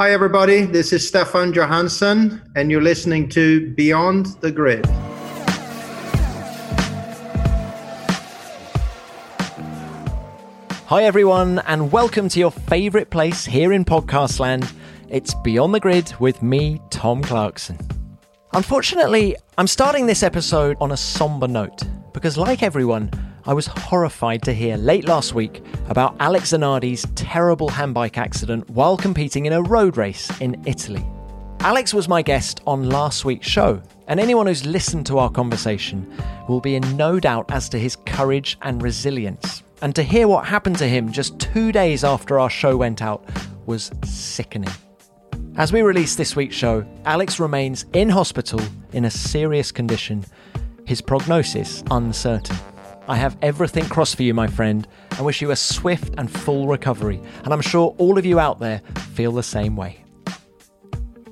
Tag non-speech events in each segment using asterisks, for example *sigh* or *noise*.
Hi, everybody. This is Stefan Johansson, and you're listening to Beyond the Grid. Hi, everyone, and welcome to your favorite place here in podcast land. It's Beyond the Grid with me, Tom Clarkson. Unfortunately, I'm starting this episode on a somber note because, like everyone, I was horrified to hear late last week about Alex Zanardi's terrible handbike accident while competing in a road race in Italy. Alex was my guest on last week's show, and anyone who's listened to our conversation will be in no doubt as to his courage and resilience. And to hear what happened to him just two days after our show went out was sickening. As we release this week's show, Alex remains in hospital in a serious condition, his prognosis uncertain. I have everything crossed for you, my friend, and wish you a swift and full recovery. And I'm sure all of you out there feel the same way.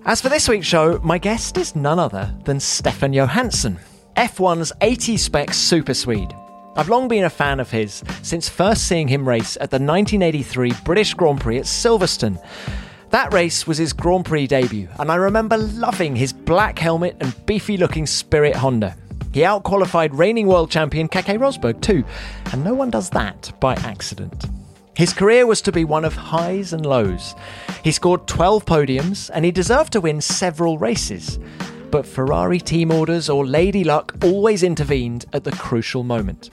As for this week's show, my guest is none other than Stefan Johansson, F1's 80 spec super Swede. I've long been a fan of his since first seeing him race at the 1983 British Grand Prix at Silverstone. That race was his Grand Prix debut, and I remember loving his black helmet and beefy looking Spirit Honda. He outqualified reigning world champion Keke Rosberg too, and no one does that by accident. His career was to be one of highs and lows. He scored 12 podiums and he deserved to win several races. But Ferrari team orders or lady luck always intervened at the crucial moment.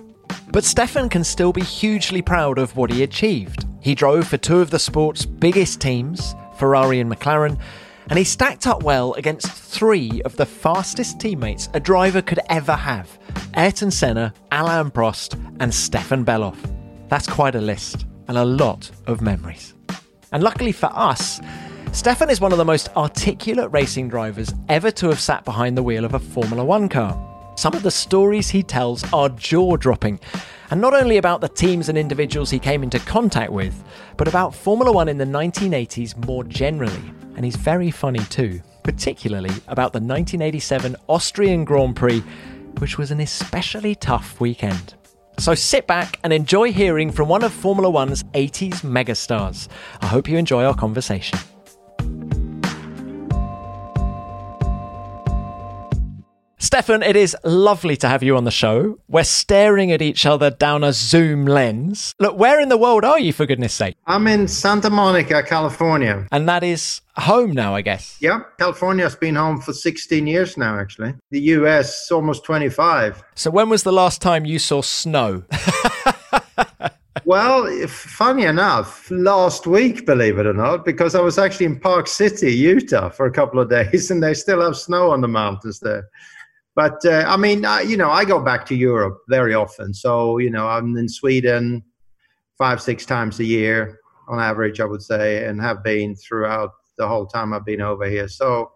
But Stefan can still be hugely proud of what he achieved. He drove for two of the sport's biggest teams, Ferrari and McLaren, and he stacked up well against three of the fastest teammates a driver could ever have Ayrton Senna, Alain Prost, and Stefan Bellof. That's quite a list, and a lot of memories. And luckily for us, Stefan is one of the most articulate racing drivers ever to have sat behind the wheel of a Formula One car. Some of the stories he tells are jaw dropping, and not only about the teams and individuals he came into contact with, but about Formula One in the 1980s more generally and he's very funny too, particularly about the 1987 Austrian Grand Prix, which was an especially tough weekend. So sit back and enjoy hearing from one of Formula One's 80s megastars. I hope you enjoy our conversation. Stefan, it is lovely to have you on the show. We're staring at each other down a Zoom lens. Look, where in the world are you, for goodness sake? I'm in Santa Monica, California. And that is home now, I guess. Yeah, California's been home for 16 years now, actually. The US, almost 25. So, when was the last time you saw snow? *laughs* well, funny enough, last week, believe it or not, because I was actually in Park City, Utah for a couple of *laughs* days, and they still have snow on the mountains there. But uh, I mean, I, you know, I go back to Europe very often. So, you know, I'm in Sweden five, six times a year on average, I would say, and have been throughout the whole time I've been over here. So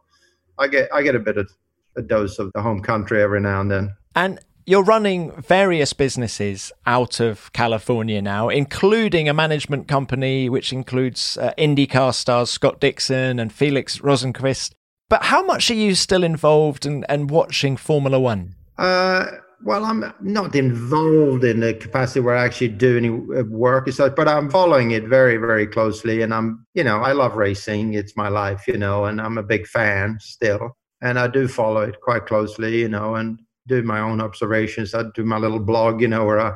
I get, I get a bit of a dose of the home country every now and then. And you're running various businesses out of California now, including a management company which includes uh, IndyCar stars Scott Dixon and Felix Rosenqvist. But how much are you still involved and in, watching Formula One? Uh, well, I'm not involved in the capacity where I actually do any uh, work, but I'm following it very, very closely. And I'm, you know, I love racing; it's my life, you know, and I'm a big fan still. And I do follow it quite closely, you know, and do my own observations. I do my little blog, you know, where I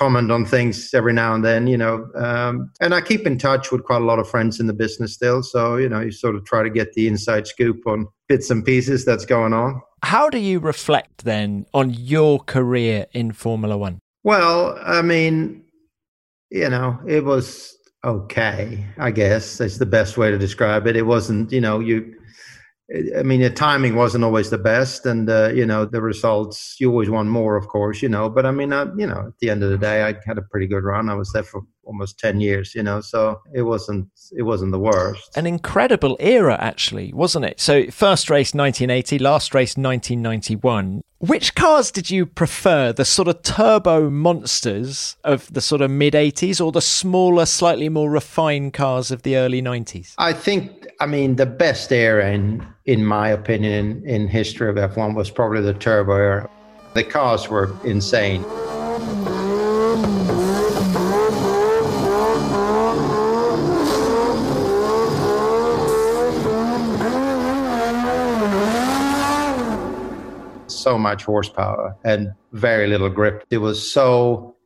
comment on things every now and then, you know. Um, and I keep in touch with quite a lot of friends in the business still. So, you know, you sort of try to get the inside scoop on bits and pieces that's going on. How do you reflect then on your career in Formula One? Well, I mean, you know, it was okay, I guess. That's the best way to describe it. It wasn't, you know, you I mean, the timing wasn't always the best, and uh, you know the results. You always want more, of course, you know. But I mean, I, you know, at the end of the day, I had a pretty good run. I was there for almost ten years, you know, so it wasn't it wasn't the worst. An incredible era, actually, wasn't it? So first race 1980, last race 1991. Which cars did you prefer? The sort of turbo monsters of the sort of mid 80s, or the smaller, slightly more refined cars of the early 90s? I think I mean, the best era, in, in my opinion, in, in history of F1 was probably the turbo era. The cars were insane. So much horsepower and very little grip. It was so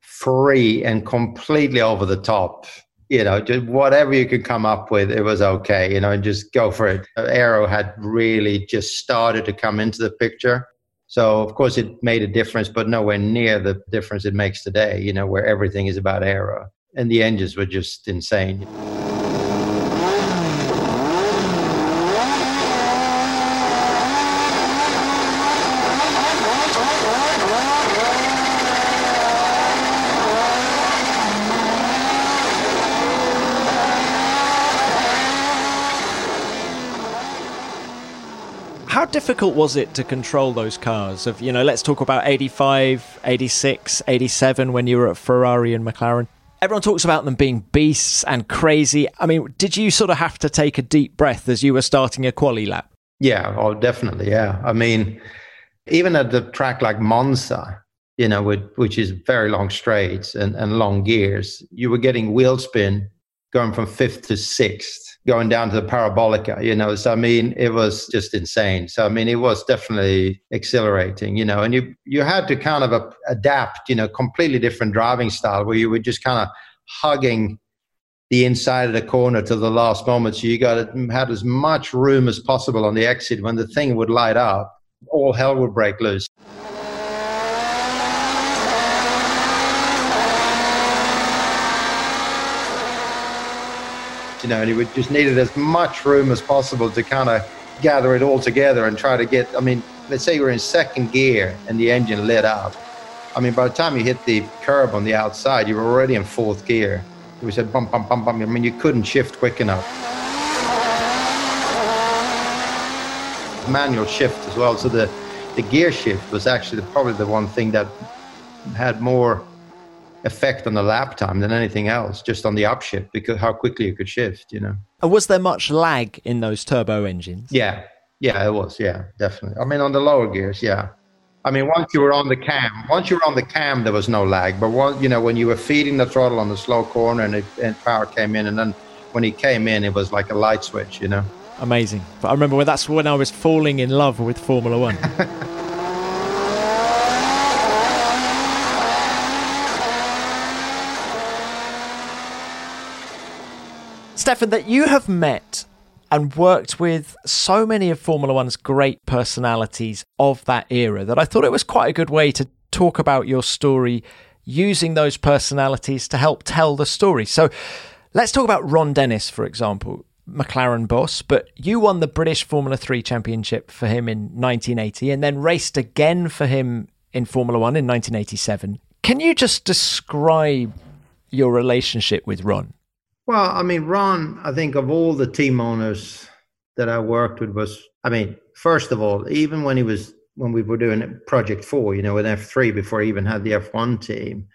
free and completely over the top. You know, just whatever you could come up with, it was okay. You know, and just go for it. Aero had really just started to come into the picture. So of course it made a difference, but nowhere near the difference it makes today. You know, where everything is about aero, and the engines were just insane. How difficult was it to control those cars? Of you know, let's talk about 85, 86, 87 when you were at Ferrari and McLaren. Everyone talks about them being beasts and crazy. I mean, did you sort of have to take a deep breath as you were starting a quali lap? Yeah, oh, definitely. Yeah. I mean, even at the track like Monza, you know, with, which is very long straights and, and long gears, you were getting wheel spin going from fifth to sixth going down to the parabolica, uh, you know. So I mean, it was just insane. So I mean, it was definitely exhilarating, you know. And you you had to kind of a, adapt, you know, completely different driving style where you were just kind of hugging the inside of the corner to the last moment. So you got mm, had as much room as possible on the exit when the thing would light up. All hell would break loose. You know, and he would just needed as much room as possible to kind of gather it all together and try to get. I mean, let's say you're in second gear and the engine lit up. I mean, by the time you hit the curb on the outside, you were already in fourth gear. It was a bump, bump, bump, bump. I mean, you couldn't shift quick enough. Manual shift as well. So the, the gear shift was actually probably the one thing that had more effect on the lap time than anything else, just on the upshift because how quickly you could shift, you know. And was there much lag in those turbo engines? Yeah, yeah, it was. Yeah, definitely. I mean, on the lower gears, yeah. I mean, once you were on the cam, once you were on the cam, there was no lag. But one, you know, when you were feeding the throttle on the slow corner and, it, and power came in, and then when he came in, it was like a light switch, you know. Amazing. But I remember when that's when I was falling in love with Formula One. *laughs* Stefan, that you have met and worked with so many of Formula One's great personalities of that era that I thought it was quite a good way to talk about your story using those personalities to help tell the story. So let's talk about Ron Dennis, for example, McLaren boss, but you won the British Formula 3 championship for him in 1980 and then raced again for him in Formula 1 in 1987. Can you just describe your relationship with Ron? Well, I mean, Ron, I think of all the team owners that I worked with was, I mean, first of all, even when he was, when we were doing Project 4, you know, with F3 before he even had the F1 team,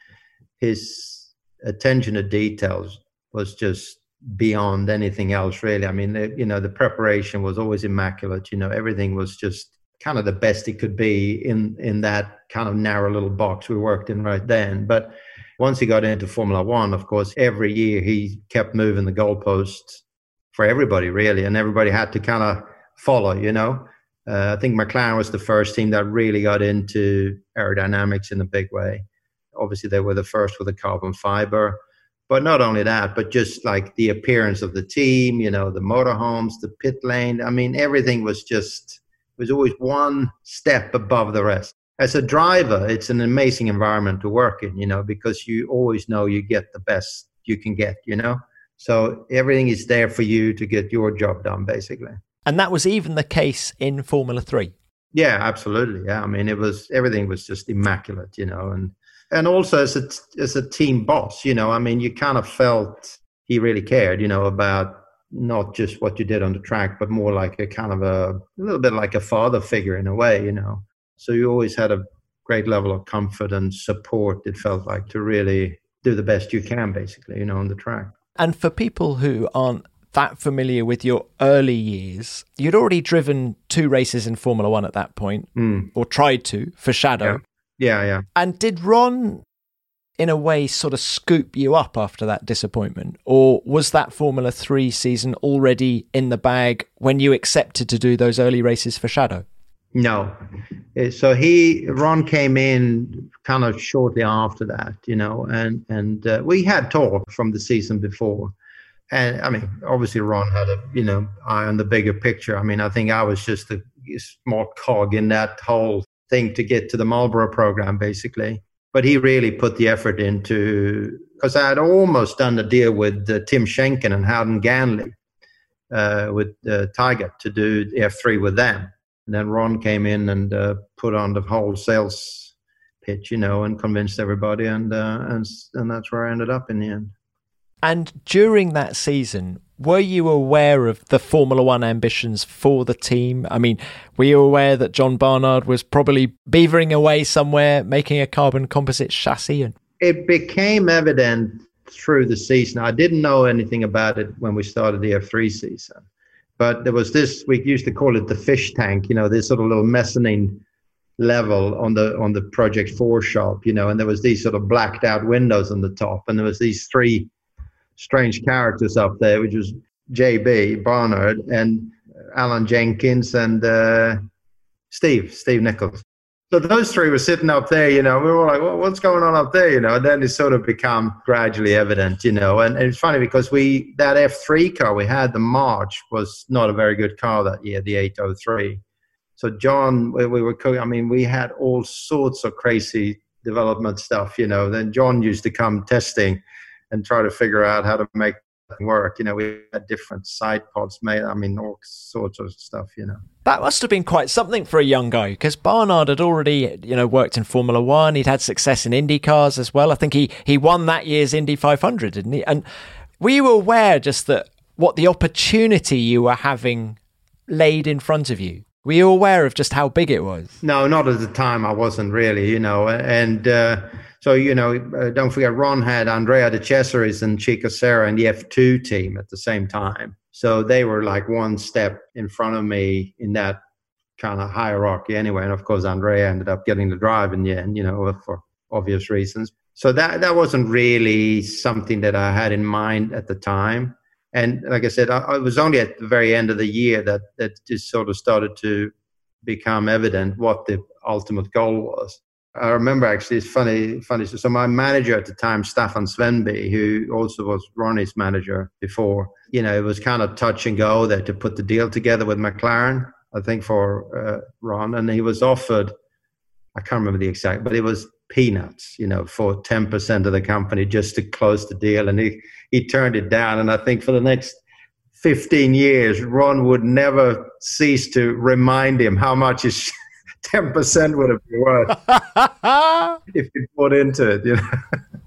his attention to details was just beyond anything else, really. I mean, the, you know, the preparation was always immaculate. You know, everything was just kind of the best it could be in in that kind of narrow little box we worked in right then. But once he got into Formula One, of course, every year he kept moving the goalposts for everybody, really, and everybody had to kind of follow, you know. Uh, I think McLaren was the first team that really got into aerodynamics in a big way. Obviously, they were the first with the carbon fiber. But not only that, but just like the appearance of the team, you know, the motorhomes, the pit lane. I mean, everything was just, was always one step above the rest as a driver, it's an amazing environment to work in, you know, because you always know you get the best you can get, you know. So everything is there for you to get your job done, basically. And that was even the case in Formula Three. Yeah, absolutely. Yeah, I mean, it was everything was just immaculate, you know, and and also as a as a team boss, you know, I mean, you kind of felt he really cared, you know, about not just what you did on the track, but more like a kind of a, a little bit like a father figure in a way, you know. So you always had a great level of comfort and support, it felt like, to really do the best you can, basically, you know, on the track. And for people who aren't that familiar with your early years, you'd already driven two races in Formula One at that point, mm. or tried to for Shadow. Yeah. yeah, yeah. And did Ron, in a way, sort of scoop you up after that disappointment? Or was that Formula Three season already in the bag when you accepted to do those early races for Shadow? No. Uh, so he Ron came in kind of shortly after that, you know, and and uh, we had talk from the season before, and I mean, obviously Ron had a you know eye on the bigger picture. I mean, I think I was just a small cog in that whole thing to get to the Marlboro program, basically. But he really put the effort into because I had almost done the deal with uh, Tim Schenken and Howden Ganley uh, with uh, Tiga to do the F3 with them. And then Ron came in and uh, put on the whole sales pitch, you know, and convinced everybody, and uh, and and that's where I ended up in the end. And during that season, were you aware of the Formula One ambitions for the team? I mean, were you aware that John Barnard was probably beavering away somewhere, making a carbon composite chassis? And it became evident through the season. I didn't know anything about it when we started the F3 season, but there was this. We used to call it the fish tank. You know, this sort of little mezzanine level on the on the Project Four shop. You know, and there was these sort of blacked out windows on the top, and there was these three strange characters up there, which was JB Barnard and Alan Jenkins and uh, Steve, Steve Nichols. So those three were sitting up there, you know, we were like, well, what's going on up there, you know? And then it sort of become gradually evident, you know. And, and it's funny because we, that F3 car we had, the March, was not a very good car that year, the 803. So John, we, we were, I mean, we had all sorts of crazy development stuff, you know. Then John used to come testing and try to figure out how to make work. You know, we had different side pods made. I mean, all sorts of stuff. You know, that must have been quite something for a young guy because Barnard had already, you know, worked in Formula One. He'd had success in Indy cars as well. I think he he won that year's Indy 500, didn't he? And were you aware just that what the opportunity you were having laid in front of you? Were you aware of just how big it was? No, not at the time. I wasn't really, you know, and. Uh, so, you know, uh, don't forget, Ron had Andrea de Cesaris and Chico Serra in the F2 team at the same time. So they were like one step in front of me in that kind of hierarchy anyway. And of course, Andrea ended up getting the drive in the end, you know, for obvious reasons. So that, that wasn't really something that I had in mind at the time. And like I said, I, I was only at the very end of the year that, that just sort of started to become evident what the ultimate goal was. I remember actually, it's funny, funny. So my manager at the time, Staffan Svenby, who also was Ronnie's manager before, you know, it was kind of touch and go there to put the deal together with McLaren, I think for uh, Ron. And he was offered, I can't remember the exact, but it was peanuts, you know, for 10% of the company just to close the deal. And he, he turned it down. And I think for the next 15 years, Ron would never cease to remind him how much his ten percent would have been worth *laughs* if you bought into it. You know.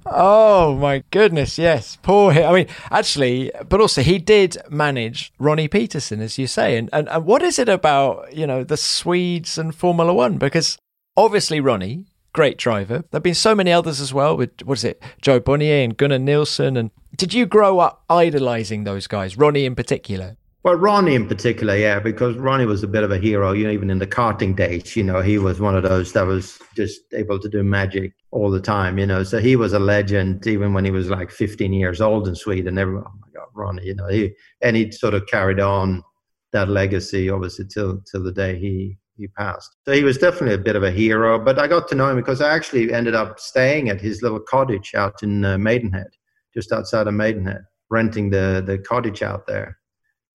oh my goodness, yes, poor him. I mean, actually, but also he did manage Ronnie Peterson, as you say, and, and and what is it about you know the Swedes and Formula One? Because obviously Ronnie, great driver. There've been so many others as well. With what is it, Jo Bonnier and Gunnar Nilsson, and did you grow up idolizing those guys, Ronnie in particular? Well, Ronnie in particular, yeah, because Ronnie was a bit of a hero. You know, even in the karting days, you know, he was one of those that was just able to do magic all the time. You know, so he was a legend even when he was like 15 years old in Sweden. Everyone, oh my God, Ronnie, you know, he and he sort of carried on that legacy, obviously, till till the day he he passed. So he was definitely a bit of a hero. But I got to know him because I actually ended up staying at his little cottage out in uh, Maidenhead, just outside of Maidenhead, renting the the cottage out there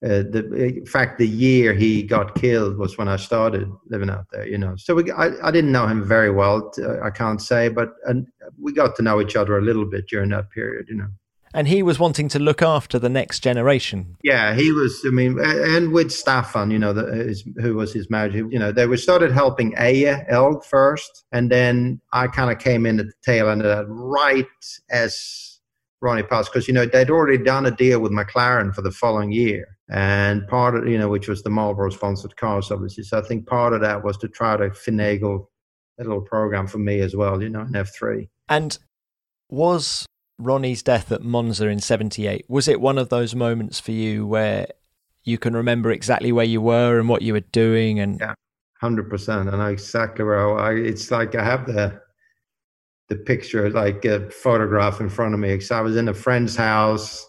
uh, the, in fact, the year he got killed was when I started living out there. You know, so we, I, I didn't know him very well. I can't say, but and we got to know each other a little bit during that period. You know. And he was wanting to look after the next generation. Yeah, he was. I mean, and with Staffan, you know, the, his, who was his manager, you know, they were started helping Eje Elg first, and then I kind of came in at the tail end of that, right as Ronnie passed, because you know they'd already done a deal with McLaren for the following year and part of you know which was the Marlboro sponsored cars obviously so I think part of that was to try to finagle a little program for me as well you know in F3 and was Ronnie's death at Monza in 78 was it one of those moments for you where you can remember exactly where you were and what you were doing and yeah 100% I know exactly where I, it's like I have the the picture like a photograph in front of me. Because I was in a friend's house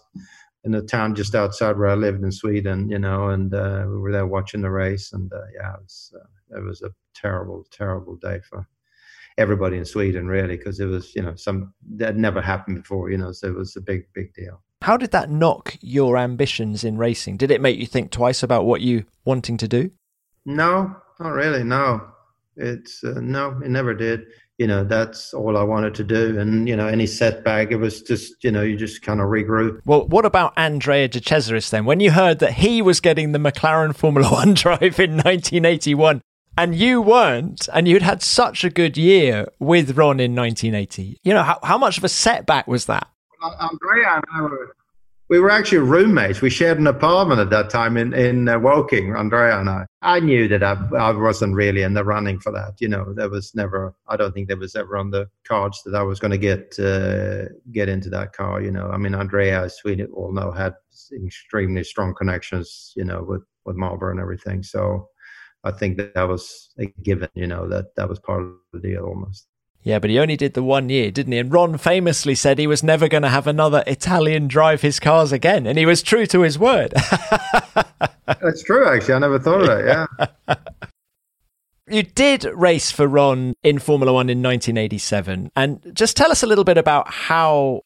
in a town just outside where I lived in Sweden, you know, and uh, we were there watching the race, and uh, yeah, it was uh, it was a terrible, terrible day for everybody in Sweden, really, because it was you know some that never happened before, you know, so it was a big, big deal. How did that knock your ambitions in racing? Did it make you think twice about what you wanting to do? No, not really. No, it's uh, no, it never did you know that's all I wanted to do. And you know any setback, it was just you know you just kind of regroup. Well, what about Andrea de Cesaris then? When you heard that he was getting the McLaren Formula *laughs* One drive in 1981, and you weren't, and you'd had such a good year with Ron in 1980, you know how how much of a setback was that? Andrea and I were we were actually roommates. We shared an apartment at that time in in uh, Woking, Andrea and I. I knew that I, I wasn't really in the running for that. You know, there was never. I don't think there was ever on the cards that I was going to get uh, get into that car. You know, I mean, Andrea, as we all know, had extremely strong connections. You know, with with Marlboro and everything. So I think that that was a given. You know, that that was part of the deal almost. Yeah, but he only did the one year, didn't he? And Ron famously said he was never going to have another Italian drive his cars again, and he was true to his word. *laughs* That's true, actually. I never thought of that. Yeah. *laughs* you did race for Ron in Formula One in 1987, and just tell us a little bit about how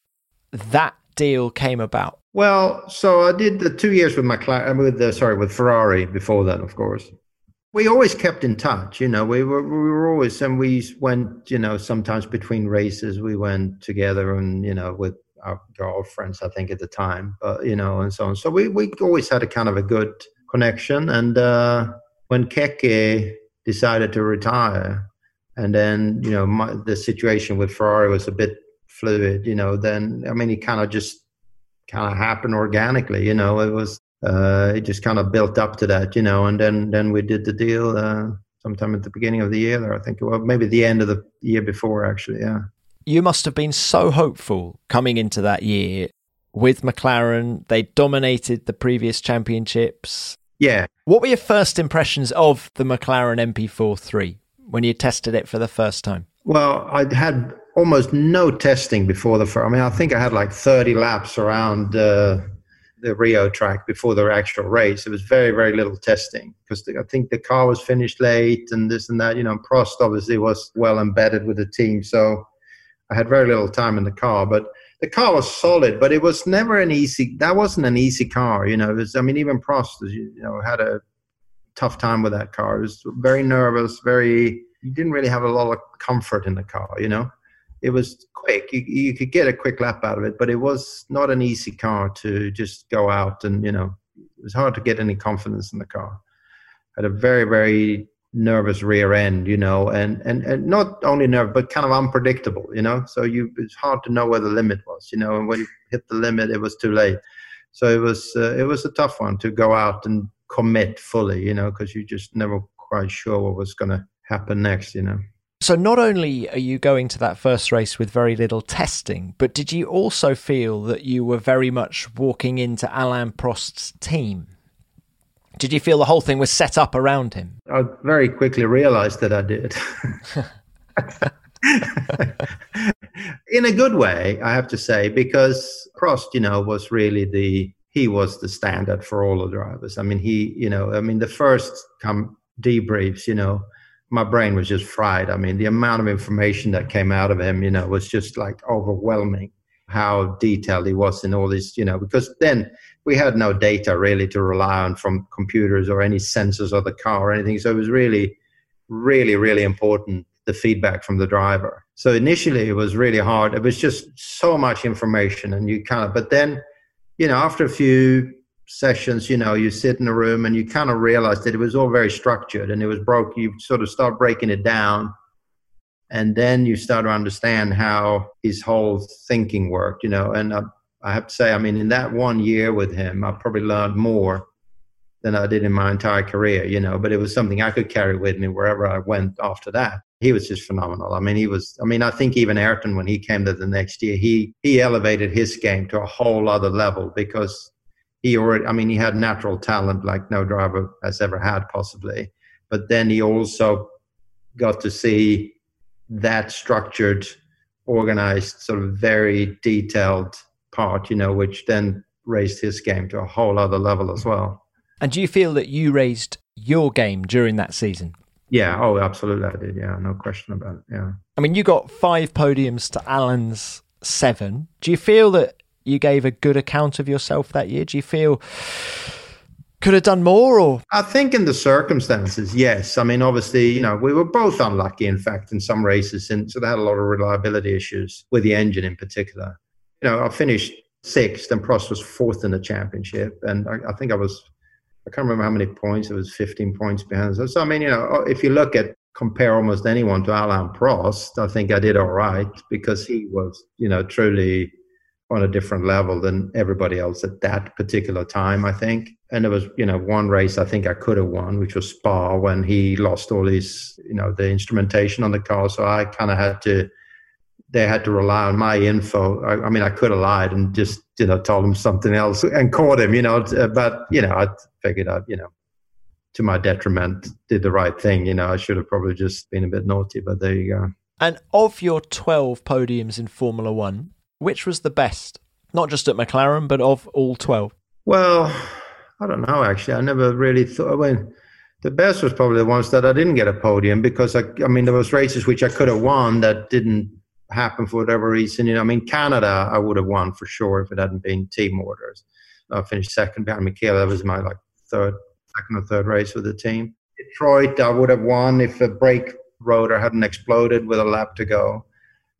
that deal came about. Well, so I did the two years with McLaren, with the, sorry, with Ferrari before that, of course we always kept in touch you know we were we were always and we went you know sometimes between races we went together and you know with our girlfriends i think at the time but you know and so on. So we we always had a kind of a good connection and uh when keke decided to retire and then you know my, the situation with ferrari was a bit fluid you know then i mean it kind of just kind of happened organically you know it was uh, it just kind of built up to that, you know, and then then we did the deal uh, sometime at the beginning of the year. There, I think, well, maybe the end of the year before, actually. Yeah. You must have been so hopeful coming into that year with McLaren. They dominated the previous championships. Yeah. What were your first impressions of the McLaren MP4/3 when you tested it for the first time? Well, I'd had almost no testing before the first. I mean, I think I had like 30 laps around. Uh, the Rio track before the actual race. It was very, very little testing because I think the car was finished late and this and that. You know, Prost obviously was well embedded with the team, so I had very little time in the car. But the car was solid, but it was never an easy. That wasn't an easy car. You know, it was. I mean, even Prost, you know, had a tough time with that car. It was very nervous, very. You didn't really have a lot of comfort in the car. You know it was quick. You, you could get a quick lap out of it, but it was not an easy car to just go out and, you know, it was hard to get any confidence in the car. Had a very, very nervous rear end, you know, and, and, and not only nervous, but kind of unpredictable, you know. So you it's hard to know where the limit was, you know, and when you hit the limit, it was too late. So it was uh, it was a tough one to go out and commit fully, you know, because you just never quite sure what was going to happen next, you know. So, not only are you going to that first race with very little testing, but did you also feel that you were very much walking into Alain Prost's team? Did you feel the whole thing was set up around him? I very quickly realized that I did. *laughs* In a good way, I have to say, because Prost, you know, was really the he was the standard for all the drivers. I mean, he, you know, I mean, the first come debriefs, you know, my brain was just fried. I mean, the amount of information that came out of him, you know, was just like overwhelming how detailed he was in all this, you know, because then we had no data really to rely on from computers or any sensors of the car or anything. So it was really, really, really important the feedback from the driver. So initially it was really hard. It was just so much information and you kind of, but then, you know, after a few sessions, you know, you sit in a room and you kind of realize that it was all very structured and it was broke. You sort of start breaking it down. And then you start to understand how his whole thinking worked, you know. And I, I have to say, I mean, in that one year with him, I probably learned more than I did in my entire career, you know. But it was something I could carry with me wherever I went after that. He was just phenomenal. I mean, he was. I mean, I think even Ayrton, when he came to the next year, he he elevated his game to a whole other level because he already, I mean, he had natural talent like no driver has ever had, possibly. But then he also got to see that structured, organized, sort of very detailed part, you know, which then raised his game to a whole other level as well. And do you feel that you raised your game during that season? Yeah, oh, absolutely, I did. Yeah, no question about it. Yeah. I mean, you got five podiums to Alain's seven. Do you feel that you gave a good account of yourself that year? Do you feel could have done more or? I think in the circumstances yes. I mean obviously you know we were both unlucky in fact in some races and so they had a lot of reliability issues with the engine in particular. You know i finished sixth and prost was fourth in the championship and i, I think i was i can't remember how many points it was 15 points behind so, so i mean you know uh, if you look at compare almost anyone to alain prost i think i did all right because he was you know truly on a different level than everybody else at that particular time, I think. And there was, you know, one race I think I could have won, which was Spa when he lost all his, you know, the instrumentation on the car. So I kind of had to, they had to rely on my info. I, I, mean, I could have lied and just, you know, told him something else and caught him, you know, but, you know, I figured out, you know, to my detriment, did the right thing. You know, I should have probably just been a bit naughty, but there you go. And of your 12 podiums in Formula One, which was the best? Not just at McLaren, but of all 12? Well, I don't know, actually. I never really thought. I mean, the best was probably the ones that I didn't get a podium because I, I mean, there was races which I could have won that didn't happen for whatever reason. You know, I mean, Canada, I would have won for sure if it hadn't been team orders. I finished second behind Michele. That was my like third, second or third race with the team. Detroit, I would have won if the brake rotor hadn't exploded with a lap to go.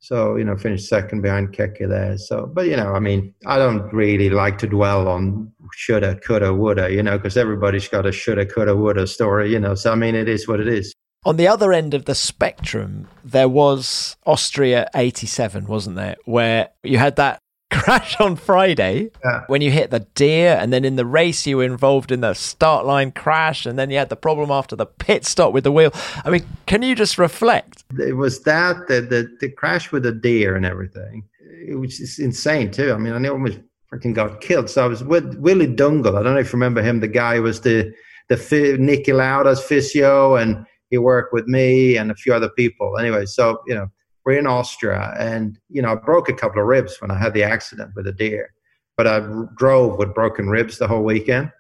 So, you know, finished second behind Keke there. So, but, you know, I mean, I don't really like to dwell on shoulda, coulda, woulda, you know, because everybody's got a shoulda, coulda, woulda story, you know. So, I mean, it is what it is. On the other end of the spectrum, there was Austria 87, wasn't there? Where you had that crash on Friday yeah. when you hit the deer, and then in the race you were involved in the start line crash, and then you had the problem after the pit stop with the wheel. I mean, can you just reflect? It was that the the, the crash with the deer and everything. It was just insane too. I mean, I almost freaking got killed. So I was with Willie Dungl. I don't know if you remember him. The guy was the the Niki Lauda's physio, and he worked with me and a few other people. Anyway, so you know we're in Austria, and you know I broke a couple of ribs when I had the accident with a deer, but I drove with broken ribs the whole weekend,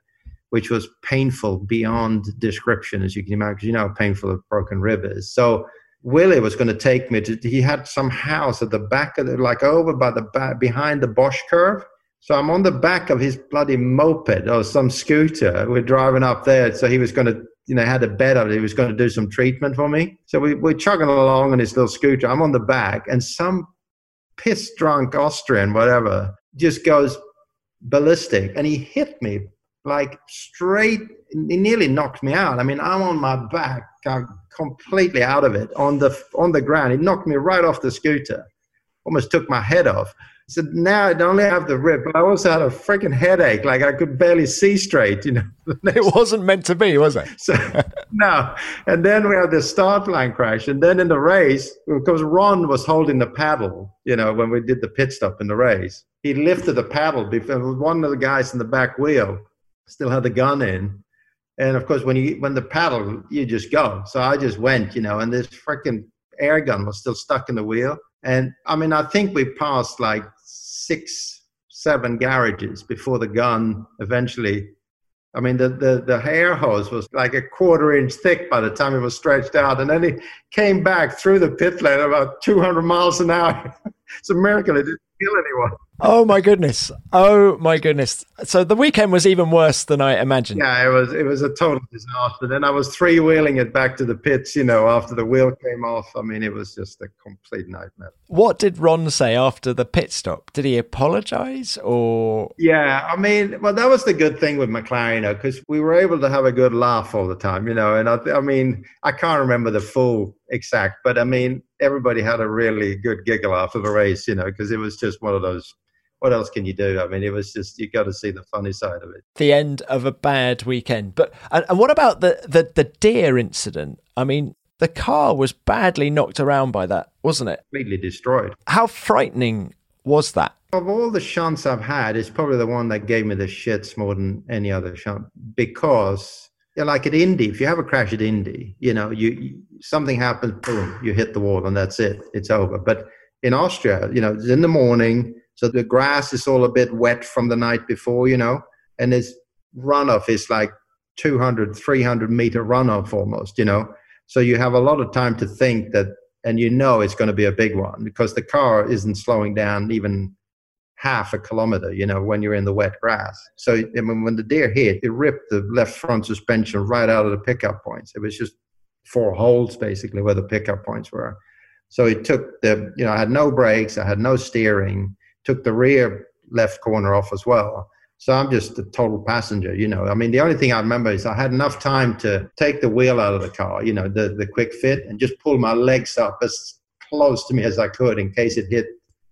which was painful beyond description, as you can imagine. You know how painful a broken rib is. So Willie was going to take me to. He had some house at the back of the, like over by the back behind the Bosch curve. So I'm on the back of his bloody moped or some scooter. We're driving up there. So he was going to you know, had a bet on it. He was going to do some treatment for me. So we, we're chugging along on his little scooter. I'm on the back, and some piss drunk Austrian, whatever, just goes ballistic. And he hit me like straight, he nearly knocked me out. I mean, I'm on my back, I'm completely out of it on the, on the ground. He knocked me right off the scooter, almost took my head off said, now I don't only have the rip, but I also had a freaking headache. Like I could barely see straight, you know. *laughs* it wasn't meant to be, was it? So, *laughs* no. And then we had the start line crash. And then in the race, because Ron was holding the paddle, you know, when we did the pit stop in the race, he lifted the paddle because one of the guys in the back wheel still had the gun in. And of course, when you when the paddle, you just go. So I just went, you know, and this freaking air gun was still stuck in the wheel. And I mean, I think we passed like six, seven garages before the gun eventually. I mean, the, the, the air hose was like a quarter inch thick by the time it was stretched out. And then he came back through the pit lane about 200 miles an hour. *laughs* it's a miracle it didn't kill anyone. Oh my goodness! Oh my goodness! So the weekend was even worse than I imagined. Yeah, it was. It was a total disaster. Then I was three wheeling it back to the pits. You know, after the wheel came off. I mean, it was just a complete nightmare. What did Ron say after the pit stop? Did he apologize or? Yeah, I mean, well, that was the good thing with McLaren, you know, because we were able to have a good laugh all the time. You know, and I, I mean, I can't remember the full exact, but I mean, everybody had a really good giggle after the race. You know, because it was just one of those what else can you do? I mean, it was just you got to see the funny side of it. The end of a bad weekend. But and, and what about the, the the deer incident? I mean, the car was badly knocked around by that, wasn't it? Completely destroyed. How frightening was that? Of all the shunts I've had, it's probably the one that gave me the shits more than any other shunt because yeah, like at Indy, if you have a crash at Indy, you know, you, you something happens, boom, you hit the wall and that's it. It's over. But in Austria, you know, it's in the morning, So the grass is all a bit wet from the night before, you know, and his runoff is like 200, 300 meter runoff almost, you know. So you have a lot of time to think that, and you know it's going to be a big one because the car isn't slowing down even half a kilometer, you know, when you're in the wet grass. So I mean, when the deer hit, it ripped the left front suspension right out of the pickup points. It was just four holes basically where the pickup points were. So it took the, you know, I had no brakes, I had no steering, took the rear left corner off as well. So I'm just a total passenger, you know. I mean, the only thing I remember is I had enough time to take the wheel out of the car, you know, the, the quick fit, and just pull my legs up as close to me as I could in case it hit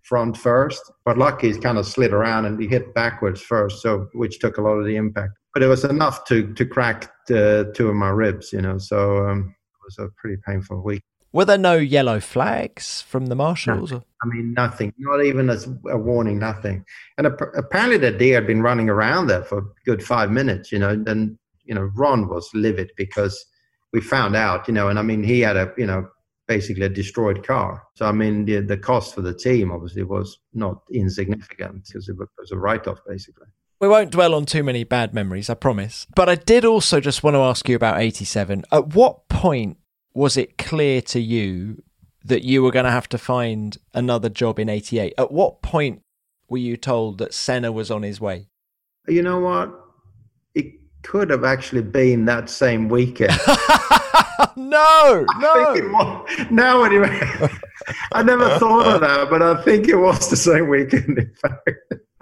front first. But lucky, it kind of slid around and he hit backwards first, so which took a lot of the impact. But it was enough to to crack the, two of my ribs, you know. So um, it was a pretty painful week. Were there no yellow flags from the marshals? No. I mean, nothing. Not even as a warning. Nothing. And apparently, the deer had been running around there for a good five minutes. You know, and you know, Ron was livid because we found out. You know, and I mean, he had a you know basically a destroyed car. So I mean, the the cost for the team obviously was not insignificant because it was a write off basically. We won't dwell on too many bad memories, I promise. But I did also just want to ask you about 87. At what point was it clear to you that you were going to have to find another job in 88? At what point were you told that Senna was on his way? You know what? It could have actually been that same weekend. *laughs* no, no. Now, anyway, I never thought of that, but I think it was the same weekend, in fact. *laughs*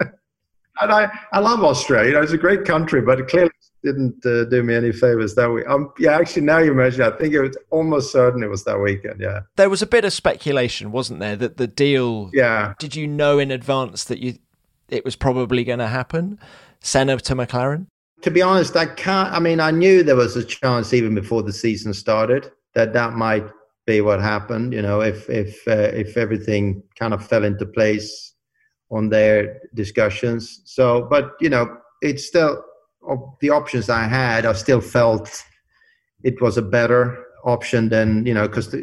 and I, I love Australia. You know, it's a great country, but clearly didn't uh, do me any favors that week. Um, yeah, actually, now you mention, I think it was almost certain it was that weekend. Yeah, there was a bit of speculation, wasn't there, that the deal? Yeah. Did you know in advance that you it was probably going to happen? Senna to McLaren. To be honest, I can't. I mean, I knew there was a chance even before the season started that that might be what happened. You know, if if uh, if everything kind of fell into place on their discussions. So, but you know, it's still of the options I had, I still felt it was a better option than you know because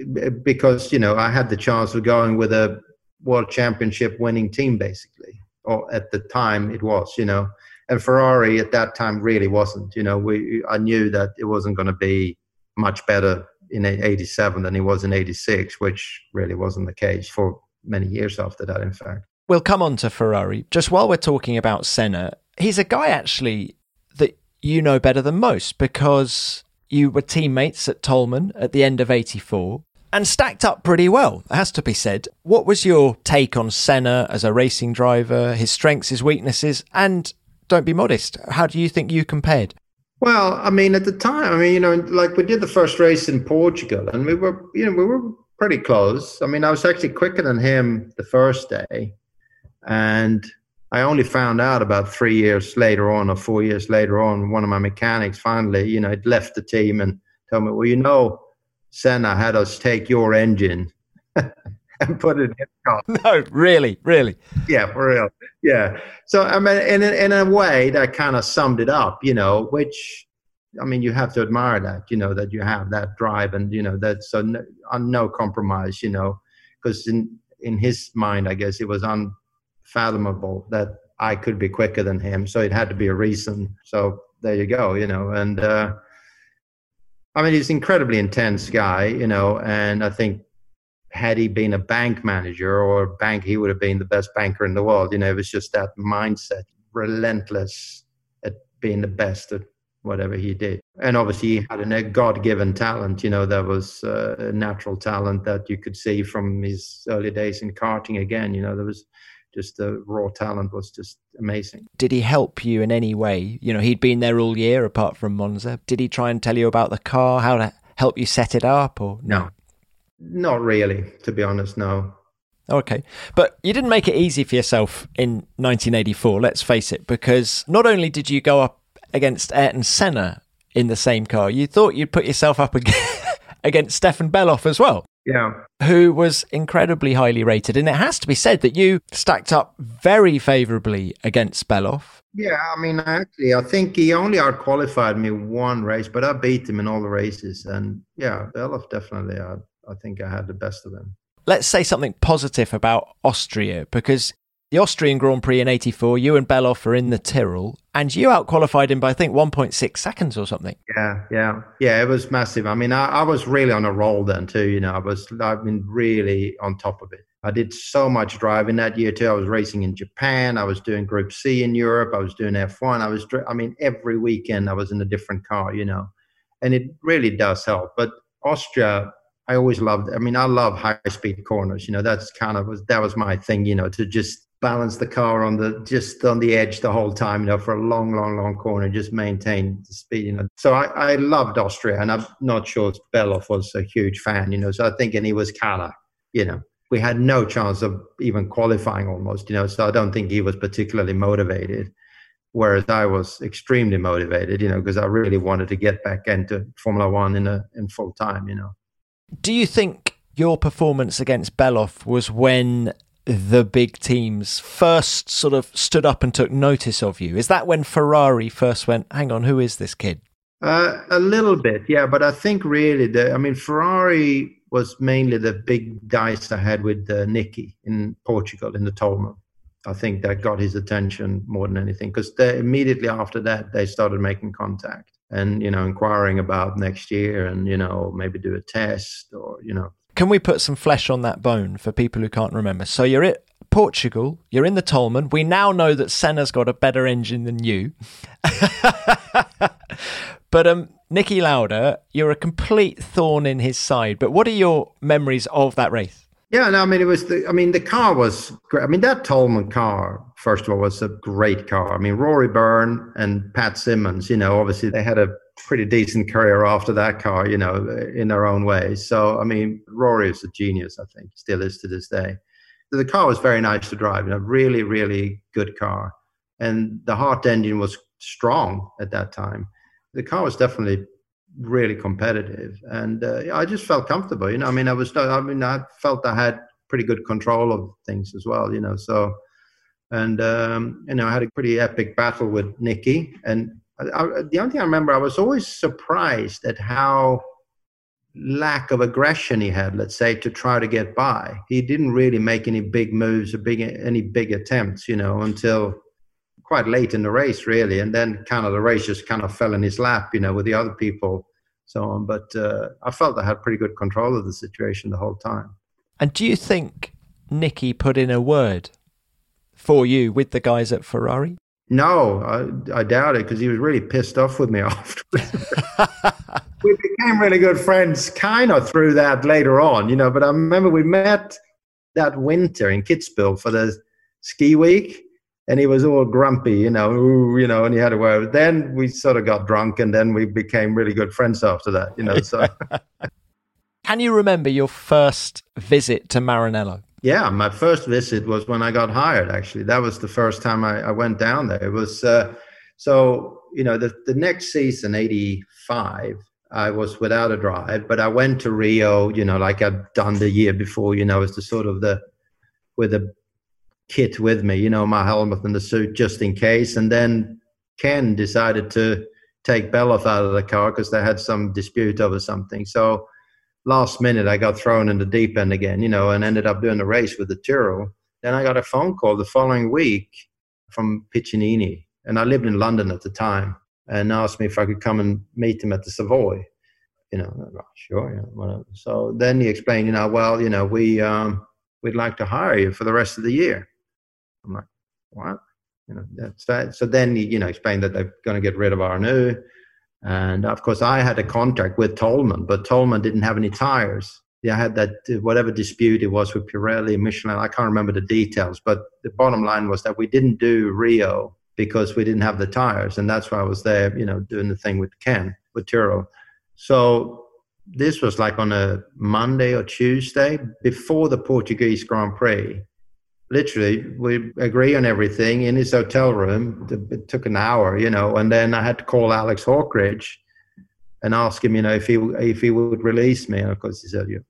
because you know I had the chance of going with a world championship winning team basically, or at the time it was you know, and Ferrari at that time really wasn't. You know, we I knew that it wasn't going to be much better in 87 than it was in 86 which really wasn't the case for many years after that in fact. We'll come on to ferrari. Just while we're talking about senna he's a guy actually you know better than most because you were teammates at Toleman at the end of 84 and stacked up pretty well, has to be said. What was your take on Senna as a racing driver, his strengths, his weaknesses, and don't be modest, how do you think you compared? Well, I mean, at the time, I mean, you know, like we did the first race in Portugal and we were, you know, we were pretty close. I mean, I was actually quicker than him the first day. And I only found out about three years later on, or four years later on, one of my mechanics finally, you know, had left the team and told me, well, you know, Senna had us take your engine *laughs* and put it in car. *laughs* No, really, really. Yeah, for real. Yeah. So, I mean, in, in a way, that kind of summed it up, you know, which, I mean, you have to admire that, you know, that you have that drive and, you know, that's so no, on no compromise, you know, because in, in his mind, I guess it was on fathomable that I could be quicker than him. So it had to be a reason. So there you go, you know. And uh, I mean, he's an incredibly intense guy, you know. And I think had he been a bank manager or a bank, he would have been the best banker in the world. You know, it was just that mindset, relentless at being the best at whatever he did. And obviously, he had a God given talent, you know, that was uh, a natural talent that you could see from his early days in karting again. You know, there was just the raw talent was just amazing. Did he help you in any way? You know, he'd been there all year apart from Monza. Did he try and tell you about the car, how to help you set it up or no? Not really, to be honest, no. Okay. But you didn't make it easy for yourself in 1984, let's face it, because not only did you go up against Ayrton Senna in the same car, you thought you'd put yourself up *laughs* against Stefan Bellof as well. Yeah. Who was incredibly highly rated. And it has to be said that you stacked up very favorably against Bellof. Yeah, I mean, actually, I think he only out qualified me one race, but I beat him in all the races. And yeah, Bellof definitely, I, I think I had the best of him. Let's say something positive about Austria because the Austrian Grand Prix in 84, you and Bellof are in the Tyrrell, and you outqualified him by, I think, 1.6 seconds or something. Yeah, yeah. Yeah, it was massive. I mean, I, I was really on a roll then, too. You know, I was, I've been really on top of it. I did so much driving that year, too. I was racing in Japan. I was doing Group C in Europe. I was doing F1. I was, I mean, every weekend I was in a different car, you know, and it really does help. But Austria, I always loved. I mean, I love high speed corners. You know, that's kind of was that was my thing. You know, to just balance the car on the just on the edge the whole time, you know, for a long, long, long corner, just maintain the speed, you know. So I, I loved Austria, and I'm not sure Bellof was a huge fan, you know. So I think, and he was of, you know, we had no chance of even qualifying almost, you know. So I don't think he was particularly motivated, whereas I was extremely motivated, you know, because I really wanted to get back into Formula One in a in full time, you know. Do you think? Your performance against Bellof was when the big teams first sort of stood up and took notice of you? Is that when Ferrari first went, hang on, who is this kid? Uh, a little bit, yeah. But I think really, the, I mean, Ferrari was mainly the big dice I had with uh, Niki in Portugal in the Toleman. I think that got his attention more than anything because immediately after that they started making contact and you know inquiring about next year and you know maybe do a test or you know can we put some flesh on that bone for people who can't remember? So you're at Portugal, you're in the Toleman. We now know that Senna's got a better engine than you. *laughs* but um, Niki Lauda, you're a complete thorn in his side. But what are your memories of that race? Yeah, no, I mean it was the. I mean the car was great. I mean that Toleman car, first of all, was a great car. I mean Rory Byrne and Pat Symonds, you know, obviously they had a pretty decent career after that car, you know, in their own way. So, I mean, Rory is a genius, I think, still is to this day. The car was very nice to drive, you know, really, really good car. And the Hart engine was strong at that time. The car was definitely really competitive. And uh, I just felt comfortable, you know, I mean, I was, I mean, I felt I had pretty good control of things as well, you know, so, and, um, you know, I had a pretty epic battle with Niki and I, the only thing I remember, I was always surprised at how lack of aggression he had, let's say, to try to get by. He didn't really make any big moves or big any big attempts, you know, until quite late in the race, really. And then kind of the race just kind of fell in his lap, you know, with the other people, so on. But uh, I felt I had pretty good control of the situation the whole time. And do you think Niki put in a word for you with the guys at Ferrari? No, I, I doubt it because he was really pissed off with me *laughs* afterwards. *laughs* we became really good friends kind of through that later on, you know. But I remember we met that winter in Kitzbühel for the ski week, and he was all grumpy, you know, ooh, you know, and he had a word. Then we sort of got drunk, and then we became really good friends after that, you know. So, *laughs* can you remember your first visit to Maranello? Yeah, my first visit was when I got hired. Actually, that was the first time I, I went down there. It was uh, so you know the the next season, '85. I was without a drive, but I went to Rio. You know, like I'd done the year before. You know, as the sort of the with a kit with me. You know, my helmet and the suit just in case. And then Ken decided to take Bellof out of the car because they had some dispute over something. So last minute I got thrown in the deep end again, you know, and ended up doing the race with the Tyrrell. Then I got a phone call the following week from Piccinini, and I lived in London at the time, and asked me if I could come and meet him at the Savoy. You know, sure. Yeah, whatever. So then he explained, you know, well, you know, we um, we'd like to hire you for the rest of the year. I'm like, what? You know, that's that. So then he, you know, explained that they're going to get rid of Arnoux and of course, I had a contract with Toleman, but Toleman didn't have any tires. I had that whatever dispute it was with Pirelli, Michelin. I can't remember the details, but the bottom line was that we didn't do Rio because we didn't have the tires, and that's why I was there, you know, doing the thing with Ken with Tyrrell. So this was like on a Monday or Tuesday before the Portuguese Grand Prix literally we agree on everything in his hotel room. It took an hour you know and then i had to call alex hawkridge and ask him you know if he if he would release me. And of course he said you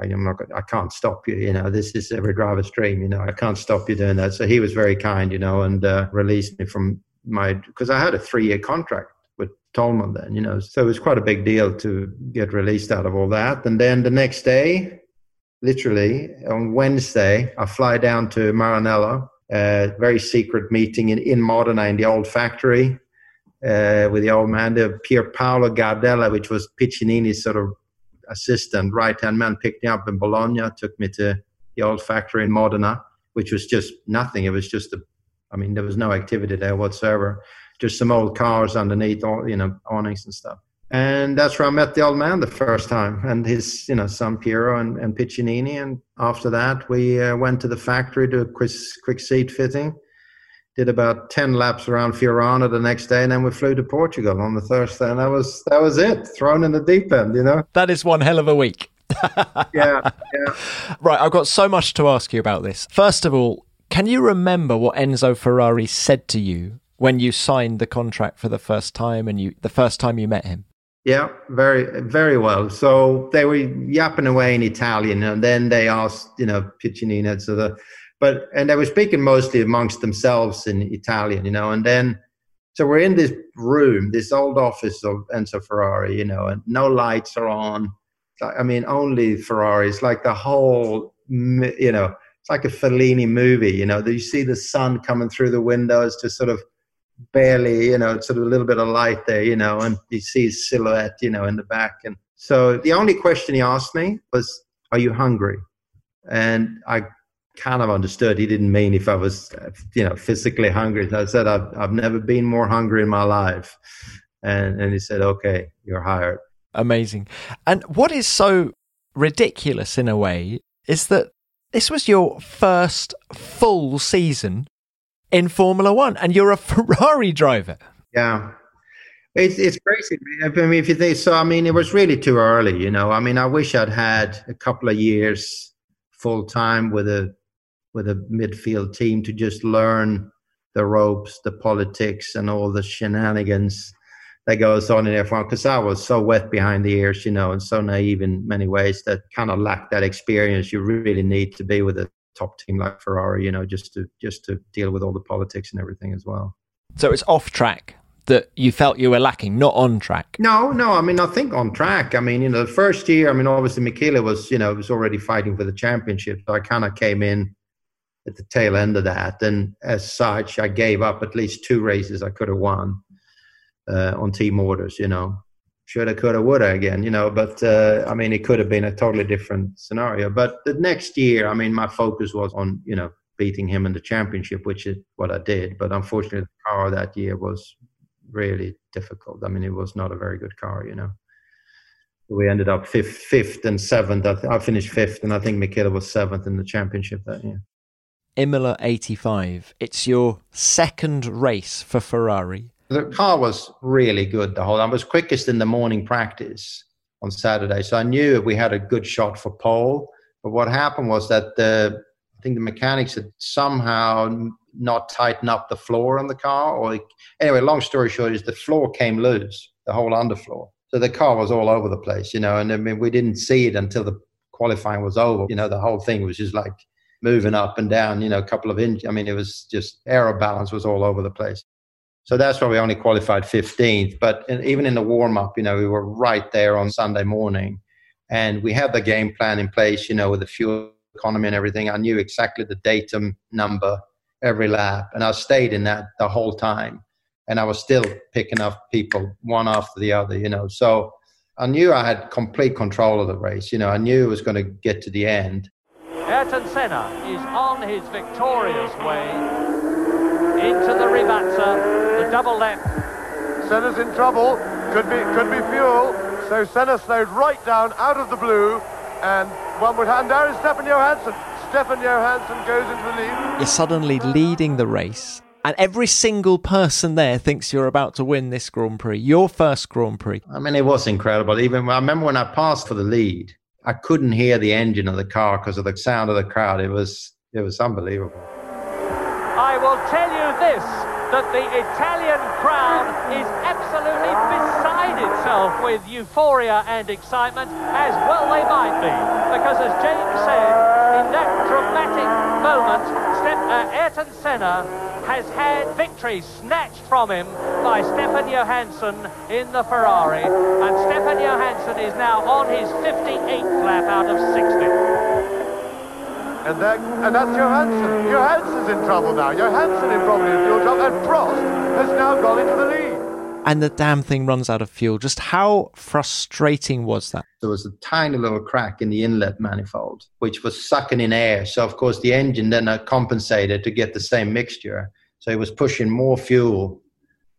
i'm not i can't stop you you know this is every driver's dream you know i can't stop you doing that. So he was very kind you know and uh, released me from my because i had a three year contract with Toleman then you know. So it was quite a big deal to get released out of all that. And then the next day literally on Wednesday, I fly down to Maranello uh, very secret meeting in, in Modena in the old factory uh, with the old man, the Pier Paolo Gardella, which was Piccinini's sort of assistant, right hand man, picked me up in Bologna, took me to the old factory in Modena, which was just nothing. It was just a, I mean, there was no activity there whatsoever. Just some old cars underneath, all, you know, awnings and stuff. And that's where I met the old man the first time, and his, you know, son Piero and, and Piccinini. And after that, we uh, went to the factory to a quick, quick seat fitting did about 10 laps around Fiorano the next day and then we flew to Portugal on the Thursday and that was that was it thrown in the deep end you know? That is one hell of a week. *laughs* Yeah yeah. Right I've got so much to ask you about this. First of all can you remember what Enzo Ferrari said to you when you signed the contract for the first time and you the first time you met him yeah, very, very well. So they were yapping away in Italian, and then they asked, you know, Piccinini, so the but and they were speaking mostly amongst themselves in Italian, you know. And then, so we're in this room, this old office of Enzo Ferrari, you know, and no lights are on. I mean, only Ferraris. Like the whole, you know, it's like a Fellini movie. You know, you see the sun coming through the windows to sort of barely, you know, sort of a little bit of light there, you know, and you see his silhouette, you know, in the back. And so the only question he asked me was, "Are you hungry?" And I kind of understood he didn't mean if I was, you know, physically hungry. I said, I've, I've never been more hungry in my life. And, and he said, okay, you're hired. Amazing. And what is so ridiculous in a way is that this was your first full season in Formula One and you're a *laughs* Ferrari driver. Yeah. It's, it's crazy. I mean, if you think so, I mean, it was really too early, you know. I mean, I wish I'd had a couple of years full time with a with a midfield team to just learn the ropes, the politics, and all the shenanigans that goes on in F1. Because I was so wet behind the ears, you know, and so naive in many ways that kind of lacked that experience you really need to be with a top team like Ferrari, you know, just to just to deal with all the politics and everything as well. So it's off track that you felt you were lacking, not on track? No, no. I mean, I think on track. I mean, you know, the first year, I mean, obviously Michele was, you know, was already fighting for the championship. So I kind of came in at the tail end of that. And as such, I gave up at least two races I could have won uh, on team orders, you know. Shoulda, coulda, woulda again, you know. But uh, I mean, it could have been a totally different scenario. But the next year, I mean, my focus was on, you know, beating him in the championship, which is what I did. But unfortunately, the car that year was really difficult. I mean, it was not a very good car, you know. We ended up fifth, fifth and seventh. I, I finished fifth, and I think Michele was seventh in the championship that year. Imola 85. It's your second race for Ferrari. The car was really good the whole I was quickest in the morning practice on Saturday. So I knew we had a good shot for pole. But what happened was that the I think the mechanics had somehow not tightened up the floor on the car. Or anyway, long story short is the floor came loose, the whole underfloor. So the car was all over the place, you know. And I mean, we didn't see it until the qualifying was over. You know, the whole thing was just like moving up and down, you know, a couple of inches. I mean, it was just aero balance was all over the place. So that's why we only qualified 15th. But even in the warm up, you know, we were right there on Sunday morning. And we had the game plan in place, you know, with the fuel economy and everything. I knew exactly the datum number every lap. And I stayed in that the whole time. And I was still picking up people one after the other, you know. So I knew I had complete control of the race. You know, I knew it was going to get to the end. Ayrton Senna is on his victorious way into the Rivazza, the double left. Senna's in trouble, could be could be fuel. So Senna slowed right down out of the blue, and one would hand down is Stefan Johansson. Stefan Johansson goes into the lead. You're suddenly leading the race. And every single person there thinks you're about to win this Grand Prix, your first Grand Prix. I mean, it was incredible. Even I remember when I passed for the lead, I couldn't hear the engine of the car because of the sound of the crowd. It was it was unbelievable. I will tell you this that the Italian crowd is absolutely beside itself with euphoria and excitement, as well they might be. Because as James said, in that dramatic moment, Ayrton Senna has had victory snatched from him by Stefan Johansson in the Ferrari. And Stefan Johansson is now on his 58th lap out of 60. And, that, and that's Johansson. Johansson's in trouble now. Johansson is probably in fuel trouble. And Prost has now gone into the lead and the damn thing runs out of fuel. Just how frustrating was that? There was a tiny little crack in the inlet manifold, which was sucking in air. So, of course, the engine then compensated to get the same mixture. So, it was pushing more fuel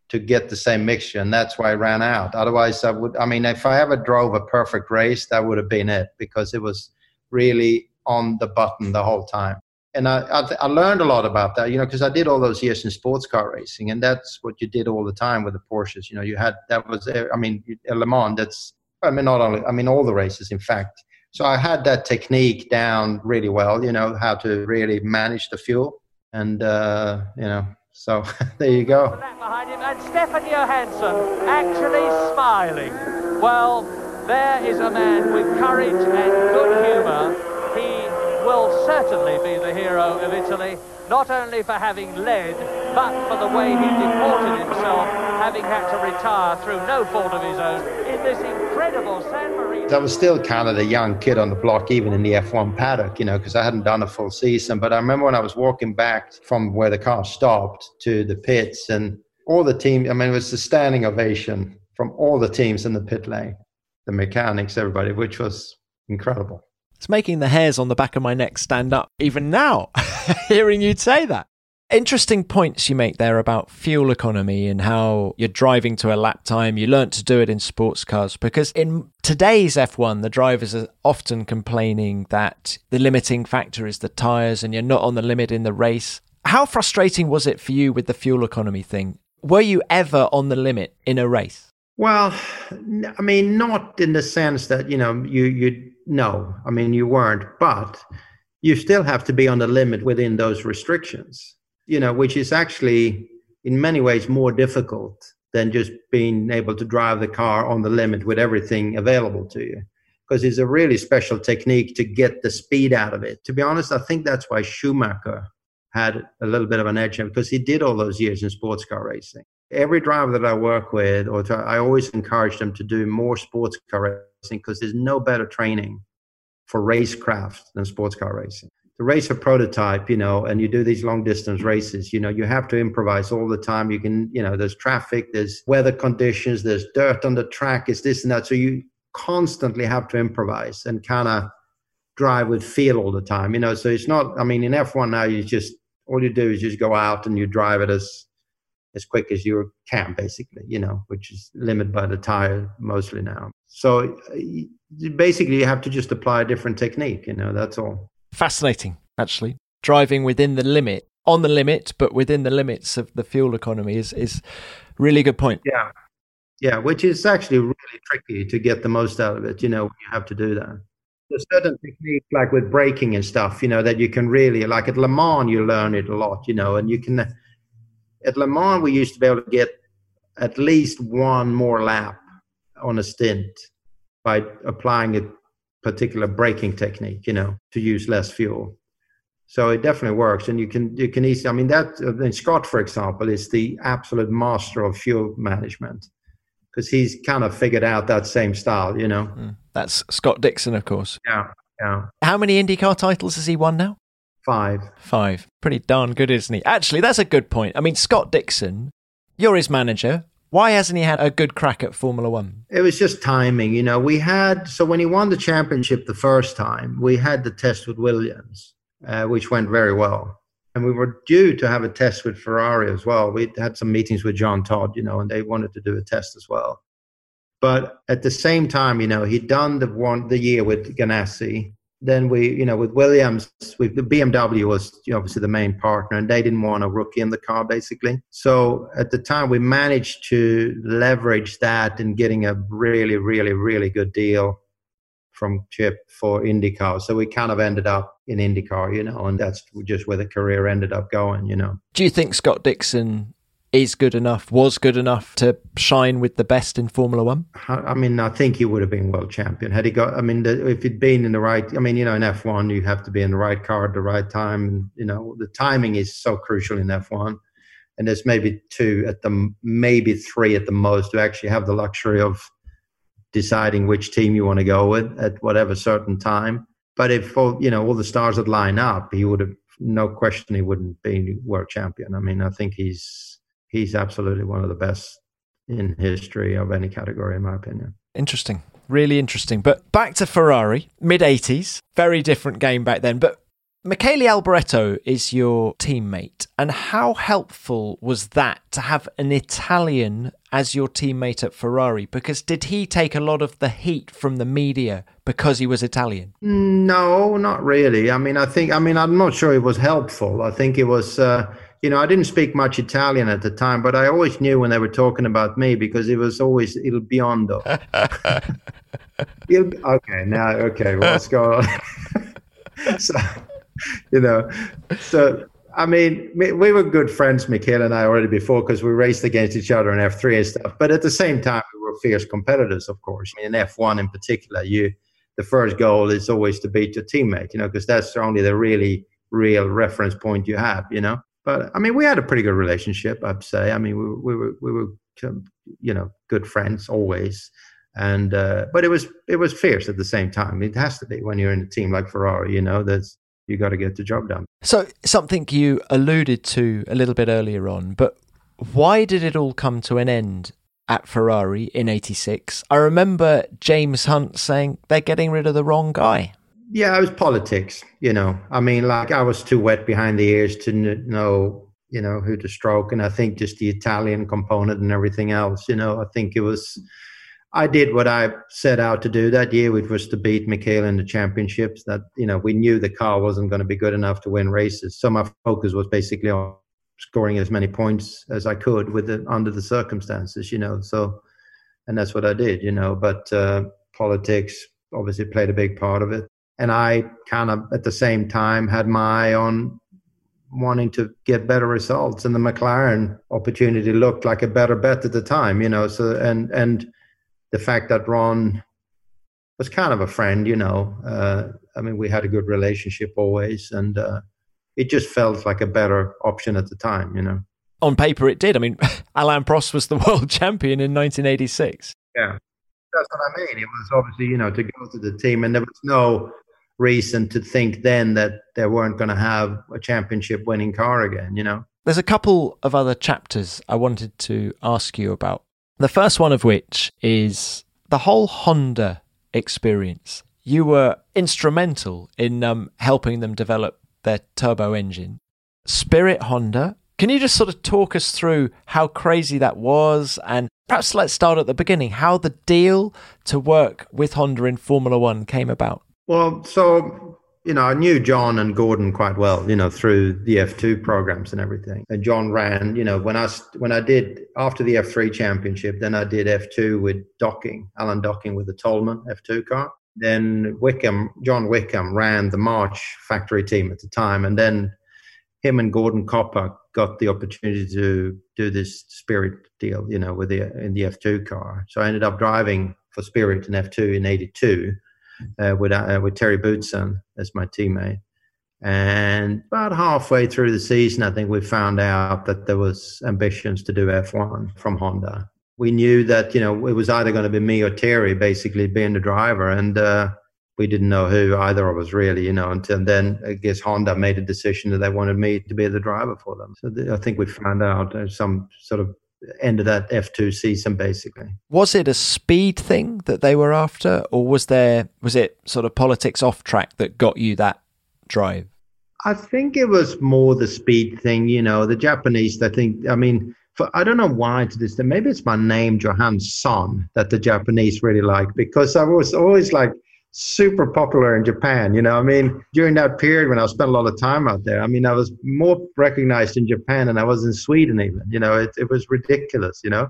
to get the same mixture, and that's why I ran out. Otherwise, I would, I mean, if I ever drove a perfect race, that would have been it because it was really on the button the whole time and I, I, I, learned a lot about that, you know, because I did all those years in sports car racing, and that's what you did all the time with the Porsches. You know, you had that was, I mean, Le Mans. That's, I mean, not only, I mean, all the races, in fact. So I had that technique down really well. You know, how to really manage the fuel, and uh, you know, so *laughs* there you go. Behind him, and Stefan Johansson actually smiling. Well, there is a man with courage and good humour will certainly be the hero of Italy, not only for having led, but for the way he deported himself, having had to retire through no fault of his own in this incredible San Marino. I was still kind of the young kid on the block, even in the F1 paddock, you know, because I hadn't done a full season. But I remember when I was walking back from where the car stopped to the pits, and all the team, I mean, it was a standing ovation from all the teams in the pit lane, the mechanics, everybody, which was incredible. It's making the hairs on the back of my neck stand up even now, *laughs* hearing you say that. Interesting points you make there about fuel economy and how you're driving to a lap time. You learnt to do it in sports cars because in today's F1, the drivers are often complaining that the limiting factor is the tyres and you're not on the limit in the race. How frustrating was it for you with the fuel economy thing? Were you ever on the limit in a race? Well, I mean, not in the sense that, you know, you, you no, I mean, you weren't, but you still have to be on the limit within those restrictions, you know, which is actually in many ways more difficult than just being able to drive the car on the limit with everything available to you. Because it's a really special technique to get the speed out of it. To be honest, I think that's why Schumacher had a little bit of an edge because he did all those years in sports car racing. Every driver that I work with, or I always encourage them to do more sports car racing because there's no better training for racecraft than sports car racing. To race a prototype, you know, and you do these long distance races, you know, you have to improvise all the time. You can, you know, there's traffic, there's weather conditions, there's dirt on the track, it's this and that. So you constantly have to improvise and kind of drive with feel all the time, you know. So it's not, I mean, in F1 now, you just, all you do is just go out and you drive it as as quick as you can, basically, you know, which is limited by the tire mostly now. So uh, basically, you have to just apply a different technique, you know, that's all. Fascinating, actually. Driving within the limit, on the limit, but within the limits of the fuel economy is, is really good point. Yeah. Yeah, which is actually really tricky to get the most out of it, you know, you have to do that. There's certain techniques like with braking and stuff, you know, that you can really, like at Le Mans, you learn it a lot, you know, and you can at Le Mans, we used to be able to get at least one more lap on a stint by applying a particular braking technique, you know, to use less fuel. So it definitely works, and you can you can easily. I mean, that uh, Scott, for example, is the absolute master of fuel management because he's kind of figured out that same style, you know. Mm. That's Scott Dixon, of course. Yeah, yeah. How many IndyCar titles has he won now? Five. Five. Pretty darn good, isn't he? Actually, that's a good point. I mean, Scott Dixon, you're his manager. Why hasn't he had a good crack at Formula One? It was just timing. You know, we had, so when he won the championship the first time, we had the test with Williams, uh, which went very well. And we were due to have a test with Ferrari as well. We had some meetings with Jean Todt, you know, and they wanted to do a test as well. But at the same time, you know, he'd done the one the year with Ganassi, then we, you know, with Williams, with the BMW was obviously the main partner, and they didn't want a rookie in the car, basically. So at the time, we managed to leverage that in getting a really, really, really good deal from Chip for IndyCar. So we kind of ended up in IndyCar, you know, and that's just where the career ended up going, you know. Do you think Scott Dixon is good enough, was good enough to shine with the best in Formula One? I mean, I think he would have been world champion had he got. I mean, the, if he'd been in the right. I mean, you know, in F one, you have to be in the right car at the right time. You know, the timing is so crucial in F one. And there's maybe two at the maybe three at the most who actually have the luxury of deciding which team you want to go with at whatever certain time. But if all you know all the stars would line up, he would have no question he wouldn't be world champion. I mean, I think he's he's absolutely one of the best in history of any category, in my opinion. Interesting. Really interesting. But back to Ferrari, mid 80s, very different game back then. But Michele Alboreto is your teammate. And how helpful was that to have an Italian as your teammate at Ferrari? Because did he take a lot of the heat from the media because he was Italian? No, not really. I mean, I think, I mean, I'm not sure it was helpful. I think it was, uh, you know, I didn't speak much Italian at the time, but I always knew when they were talking about me because it was always il biondo. *laughs* okay, now, okay, well, let's go on. *laughs* so, you know, so I mean, we were good friends, Michele and I, already before because we raced against each other in F3 and stuff. But at the same time, we were fierce competitors, of course. I mean, in F1 in particular, you the first goal is always to beat your teammate, you know, because that's only the really real reference point you have, you know. But I mean, we had a pretty good relationship, I'd say. I mean, we, we were we were you know good friends always, and uh, but it was it was fierce at the same time. It has to be when you're in a team like Ferrari, you know. There's you got to get the job done. So, something you alluded to a little bit earlier on, but why did it all come to an end at Ferrari in 86? I remember James Hunt saying they're getting rid of the wrong guy. Yeah, it was politics, you know. I mean, like I was too wet behind the ears to know, you know, who to stroke. And I think just the Italian component and everything else, you know, I think it was I did what I set out to do that year, which was to beat Michele in the championships. That you know, we knew the car wasn't going to be good enough to win races, so my focus was basically on scoring as many points as I could with the, under the circumstances. You know, so and that's what I did. You know, but uh, politics obviously played a big part of it, and I kind of at the same time had my eye on wanting to get better results, and the McLaren opportunity looked like a better bet at the time. You know, so and and the fact that Ron was kind of a friend, you know. Uh, I mean, we had a good relationship always, and uh, it just felt like a better option at the time, you know. On paper, it did. I mean, *laughs* Alain Prost was the *laughs* world champion in 1986. Yeah, that's what I mean. It was obviously, you know, to go to the team, and there was no reason to think then that they weren't going to have a championship winning car again, you know. There's a couple of other chapters I wanted to ask you about. The first one of which is the whole Honda experience. You were instrumental in um, helping them develop their turbo engine. Spirit Honda, can you just sort of talk us through how crazy that was? And perhaps let's start at the beginning how the deal to work with Honda in Formula One came about. Well, so you know, I knew John and Gordon quite well, you know, through the F2 programs and everything. And John ran, you know, when I when I did after the F3 championship, then I did F2 with Docking, Alan Docking with the Toleman F2 car. Then Wickham, John Wickham ran the March factory team at the time, and then him and Gordon Coppuck got the opportunity to do this Spirit deal, you know, with the in the F2 car. So I ended up driving for Spirit in F2 in '82 uh, with uh, with Thierry Boutsen as my teammate. And about halfway through the season, I think we found out that there was ambitions to do F1 from Honda. We knew that you know it was either going to be me or Thierry, basically being the driver, and uh, we didn't know who either of us really, you know. Until then, I guess Honda made a decision that they wanted me to be the driver for them. So I think we found out uh, some sort of end of that F2 season basically. Was it a speed thing that they were after or was there was it sort of politics off track that got you that drive? I think it was more the speed thing, you know, the Japanese I think I mean for, I don't know why to this day maybe it's my name Johan Son that the Japanese really like because I was always like super popular in Japan. You know, I mean, during that period when I spent a lot of time out there, I mean, I was more recognized in Japan than I was in Sweden, even. You know, it, it was ridiculous, you know.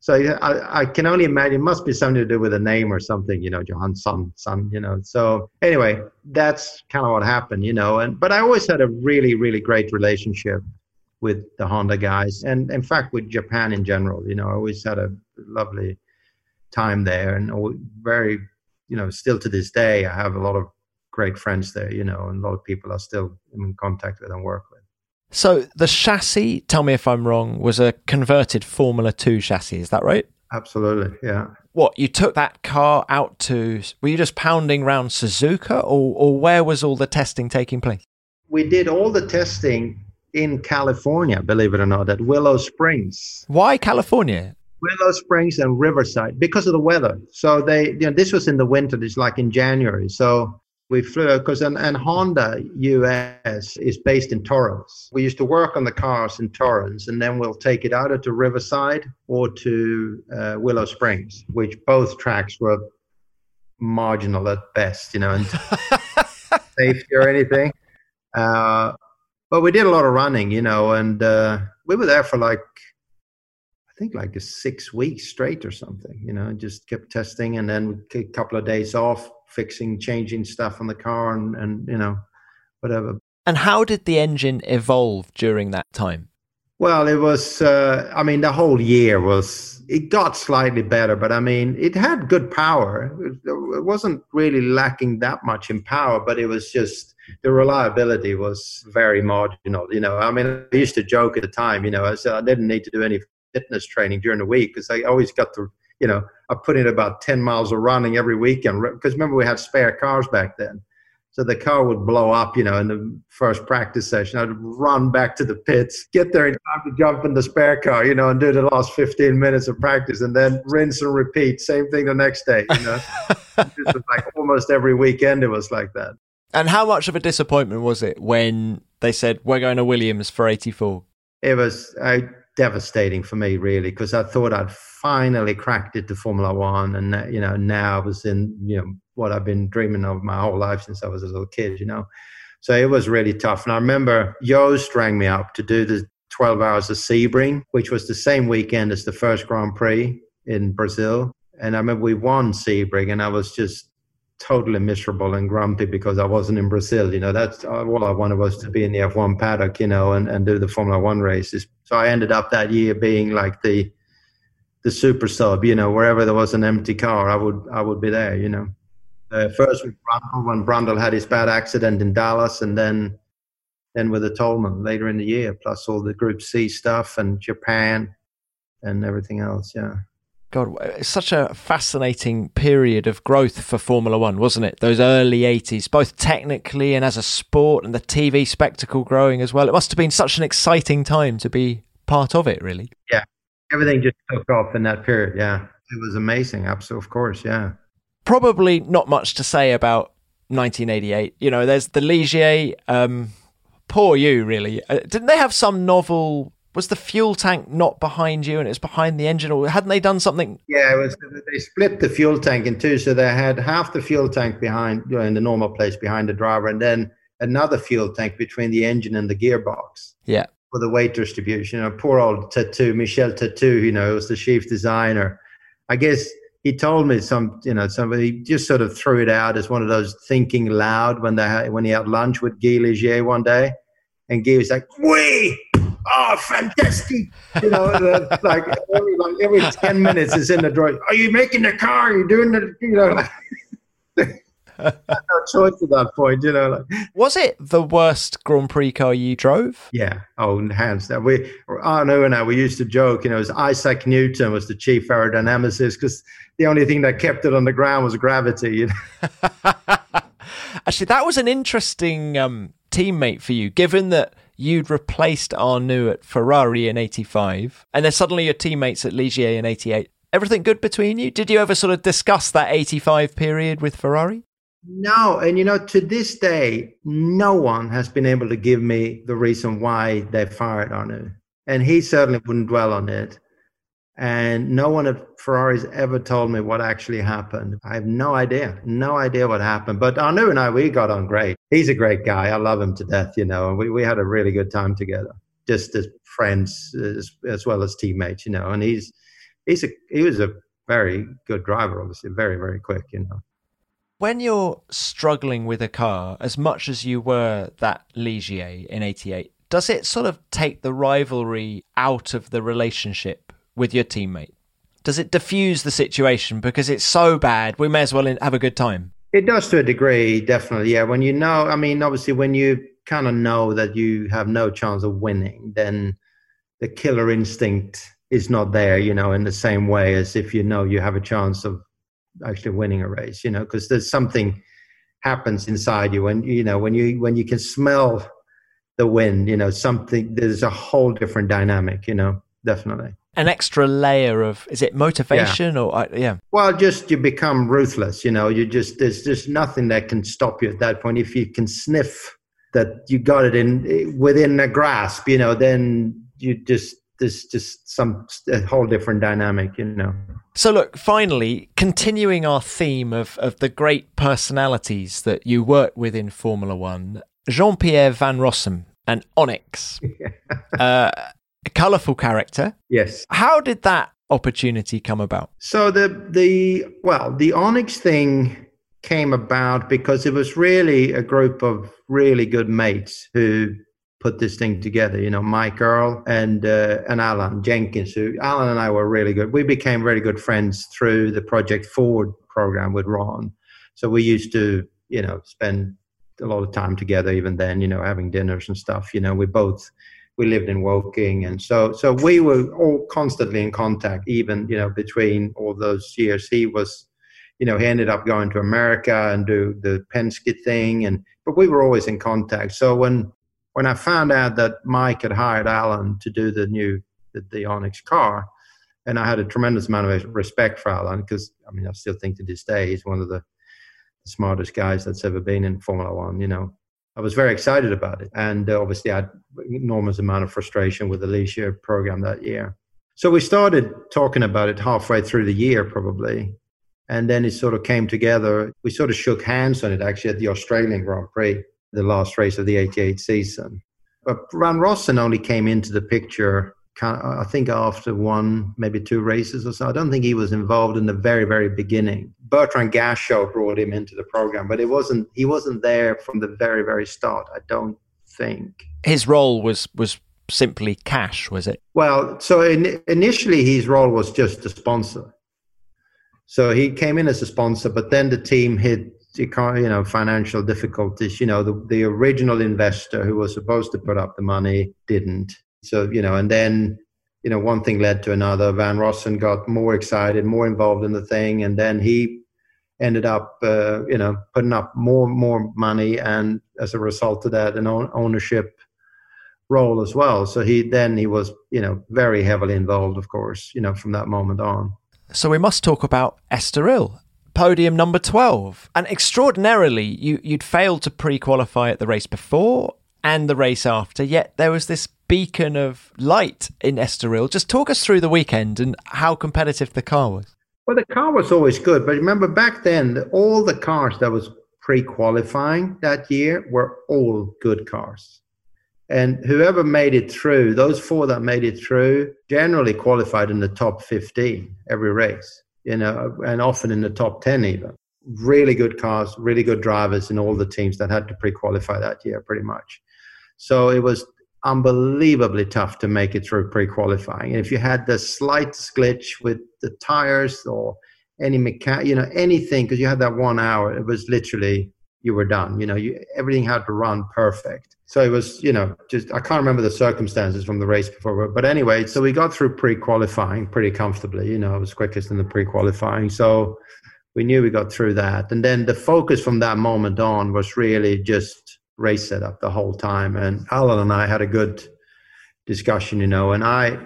So I, I can only imagine it must be something to do with a name or something, you know, Johan Son, son, you know. So anyway, that's kind of what happened, you know. And but I always had a really, really great relationship with the Honda guys, and in fact with Japan in general. You know, I always had a lovely time there, and very you know, still to this day, I have a lot of great friends there, you know, and a lot of people are still in contact with and work with. So the chassis, tell me if I'm wrong, was a converted Formula 2 chassis, is that right? absolutely. Yeah. What you took that car out to? Were you just pounding around Suzuka, or or where was all the testing taking place? We did all the testing in California, believe it or not, at Willow Springs. Why California? Willow Springs and Riverside because of the weather. So they, you know, this was in the winter. It's like in January. So we flew because and, and Honda US is based in Torrance. We used to work on the cars in Torrance, and then we'll take it either to Riverside or to uh, Willow Springs, which both tracks were marginal at best, you know, and *laughs* safety or anything. Uh, but we did a lot of running, you know, and uh, we were there for like think like a six weeks straight or something, you know, just kept testing and then a couple of days off, fixing, changing stuff on the car and, and you know, whatever. And how did the engine evolve during that time? Well, it was, uh, I mean, the whole year was, it got slightly better, but I mean, it had good power. It wasn't really lacking that much in power, but it was just, the reliability was very marginal. You know, I mean, I used to joke at the time. You know, I said I didn't need to do any fitness training during the week because I always got to, you know, I put in about ten miles of running every weekend because remember we had spare cars back then. So the car would blow up, you know, in the first practice session. I'd run back to the pits, get there in time to jump in the spare car, you know, and do the last 15 minutes of practice and then rinse and repeat. Same thing the next day, you know. *laughs* like almost every weekend it was like that. And how much of a disappointment was it when they said we're going to Williams for 84? It was uh, devastating for me, really, because I thought I'd finally cracked it to Formula One, and uh, you know now I was in you know what I've been dreaming of my whole life since I was a little kid, you know. So it was really tough. And I remember Joest rang me up to do the 12 hours of Sebring, which was the same weekend as the first Grand Prix in Brazil. And I remember we won Sebring, and I was just totally miserable and grumpy because I wasn't in Brazil. You know, that's all I wanted was to be in the F1 paddock, you know, and, and do the Formula One races. So I ended up that year being like the the super sub, you know, wherever there was an empty car, I would I would be there, you know. Uh, first with Brundle when Brundle had his bad accident in Dallas, and then then with the Toleman later in the year, plus all the Group C stuff and Japan and everything else. Yeah. God, it's such a fascinating period of growth for Formula One, wasn't it? Those early 80s, both technically and as a sport, and the TV spectacle growing as well. It must have been such an exciting time to be part of it, really. Yeah. Everything just took off in that period. Yeah. It was amazing. Absolutely. Of course. Yeah. Probably not much to say about 1988. You know, there's the Ligier. Um, poor you, really. Uh, didn't they have some novel was the fuel tank not behind you and it's behind the engine or hadn't they done something? Yeah it was they split the fuel tank in two so they had half the fuel tank behind you know, in the normal place behind the driver and then another fuel tank between the engine and the gearbox yeah. for the weight distribution. You know, poor old Tétu michel Tétu you know was the chief designer. I guess he told me some you know somebody just sort of threw it out as one of those thinking loud when they had, when he had lunch with guy ligier one day and guy was like we oh, fantastic. You know, like, every, like every 10 minutes is in the drawer. Are you making the car? Are you doing the, you know, like, *laughs* no choice at that point, you know. Like. Was it the worst Grand Prix car you drove? Yeah, oh, hands down. We, Arnoux and I, we used to joke, you know, it was Isaac Newton was the chief aerodynamicist because the only thing that kept it on the ground was gravity. You know? *laughs* Actually, that was an interesting um, teammate for you, given that you'd replaced Arnoux at Ferrari in 85, and then suddenly your teammates at Ligier in 88. Everything good between you? Did you ever sort of discuss that 85 period with Ferrari? No, and you know, to this day, no one has been able to give me the reason why they fired Arnoux. And he certainly wouldn't dwell on it. And no one at Ferrari's ever told me what actually happened. I have no idea, no idea what happened. But Arnoux and I, we got on great. He's a great guy. I love him to death, you know, and we, we had a really good time together, just as friends as, as well as teammates, you know. And he's, he's a, he was a very good driver, obviously, very, very quick, you know. When you're struggling with a car, as much as you were that Ligier in 88, does it sort of take the rivalry out of the relationship with your teammate? Does it diffuse the situation because it's so bad? We may as well have a good time. It does to a degree, definitely. Yeah, when you know, I mean, obviously, when you kind of know that you have no chance of winning, then the killer instinct is not there, you know, in the same way as if you know you have a chance of actually winning a race, you know, because there's something happens inside you when you know when you when you can smell the wind, you know, something there's a whole different dynamic, you know, definitely. An extra layer of is it motivation yeah. or uh, yeah? Well, just you become ruthless, you know. You just there's just nothing that can stop you at that point. If you can sniff that you got it in within a grasp, you know, then you just there's just some a whole different dynamic, you know. So look, finally, continuing our theme of of the great personalities that you work with in Formula One, Jean Pierre Van Rossem and Onyx, *laughs* uh, a colourful character. Yes. How did that opportunity come about? So the the well, the Onyx thing came about because it was really a group of really good mates who put this thing together. You know, Mike Earl and uh, and Alan Jenkins. Who Alan and I were really good. We became really good friends through the Project Four program with Ron. So we used to, you know, spend a lot of time together. Even then, you know, having dinners and stuff. You know, we both we lived in Woking, and so so we were all constantly in contact. Even you know, between all those years, he was. You know, he ended up going to America and do the Penske thing, and but we were always in contact. So when when I found out that Mike had hired Alan to do the new the, the Onyx car, and I had a tremendous amount of respect for Alan because I mean I still think to this day he's one of the, smartest guys that's ever been in Formula One. You know, I was very excited about it, and uh, obviously I had enormous amount of frustration with the Ligier program that year. So we started talking about it halfway through the year, probably, and then it sort of came together. We sort of shook hands on it actually at the Australian Grand Prix the last race of the 88 season. But Van Rossem only came into the picture, I think, after one, maybe two races or so. I don't think he was involved in the very, very beginning. Bertrand Gachot brought him into the program, but it wasn't. He wasn't there from the very, very start. I don't think his role was was simply cash, was it? Well, so in, initially his role was just a sponsor. So he came in as a sponsor, but then the team hit you know financial difficulties you know the, the original investor who was supposed to put up the money didn't so you know and then you know one thing led to another. Van rossem got more excited more involved in the thing and then he ended up uh, you know putting up more more money and as a result of that an ownership role as well. So he then he was you know very heavily involved of course you know from that moment on. So we must talk about Estoril podium number 12. And extraordinarily, you, you'd failed to pre qualify at the race before and the race after, yet there was this beacon of light in Estoril. Just talk us through the weekend and how competitive the car was. Well, the car was always good, but remember back then, all the cars that was pre-qualifying that year were all good cars. And whoever made it through, those four that made it through, generally qualified in the top 15 every race you know, and often in the top 10 even. Really good cars, really good drivers in all the teams that had to pre qualify that year, pretty much. So it was unbelievably tough to make it through pre qualifying. And if you had the slightest glitch with the tires or any mechanic, you know, anything, because you had that one hour, it was literally you were done. You know, you, everything had to run perfect. So it was, you know, just I can't remember the circumstances from the race before, but anyway, so we got through pre-qualifying pretty comfortably. You know, it was quickest in the pre-qualifying, so we knew we got through that. And then the focus from that moment on was really just race setup the whole time. And Alan and I had a good discussion, you know, and I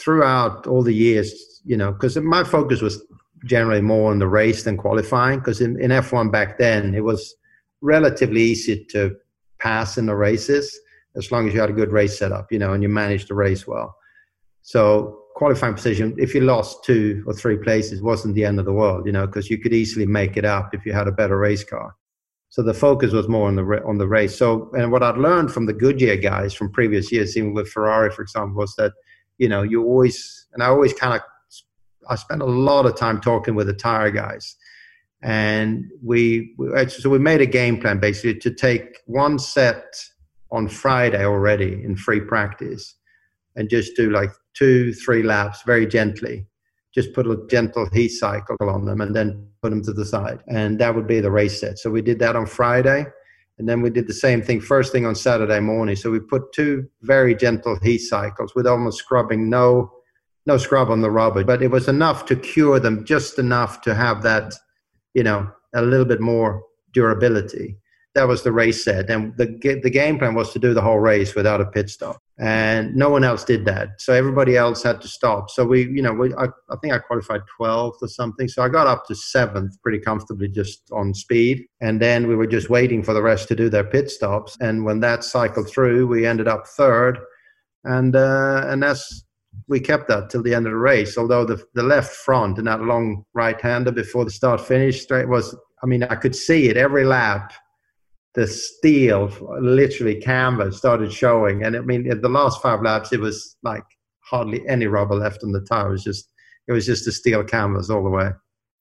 throughout all the years, you know, because my focus was generally more on the race than qualifying because in, in F1 back then it was relatively easy to pass in the races as long as you had a good race setup, you know, and you managed the race well. So qualifying position, if you lost two or three places, wasn't the end of the world, you know, because you could easily make it up if you had a better race car. So the focus was more on the on the race. So and what I'd learned from the Goodyear guys from previous years, even with Ferrari, for example, was that you know you always and I always kind of I spent a lot of time talking with the tire guys, and we, we so we made a game plan basically to take one set on Friday already in free practice, and just do like two three laps very gently. Just put a gentle heat cycle on them, and then put them to the side, and that would be the race set. So we did that on Friday. And then we did the same thing first thing on Saturday morning. So we put two very gentle heat cycles with almost scrubbing no no scrub on the rubber, but it was enough to cure them, just enough to have that, you know, a little bit more durability. That was the race set, and the the game plan was to do the whole race without a pit stop, and no one else did that. So everybody else had to stop. So we, you know, we, I, I think I qualified 12th or something. So I got up to seventh pretty comfortably just on speed, and then we were just waiting for the rest to do their pit stops. And when that cycled through, we ended up third, and uh, and that's we kept that till the end of the race. Although the the left front and that long right hander before the start finish straight was, I mean, I could see it every lap. The steel, literally canvas, started showing, and I mean, in the last five laps, it was like hardly any rubber left on the tire. It was just, it was just a steel canvas all the way.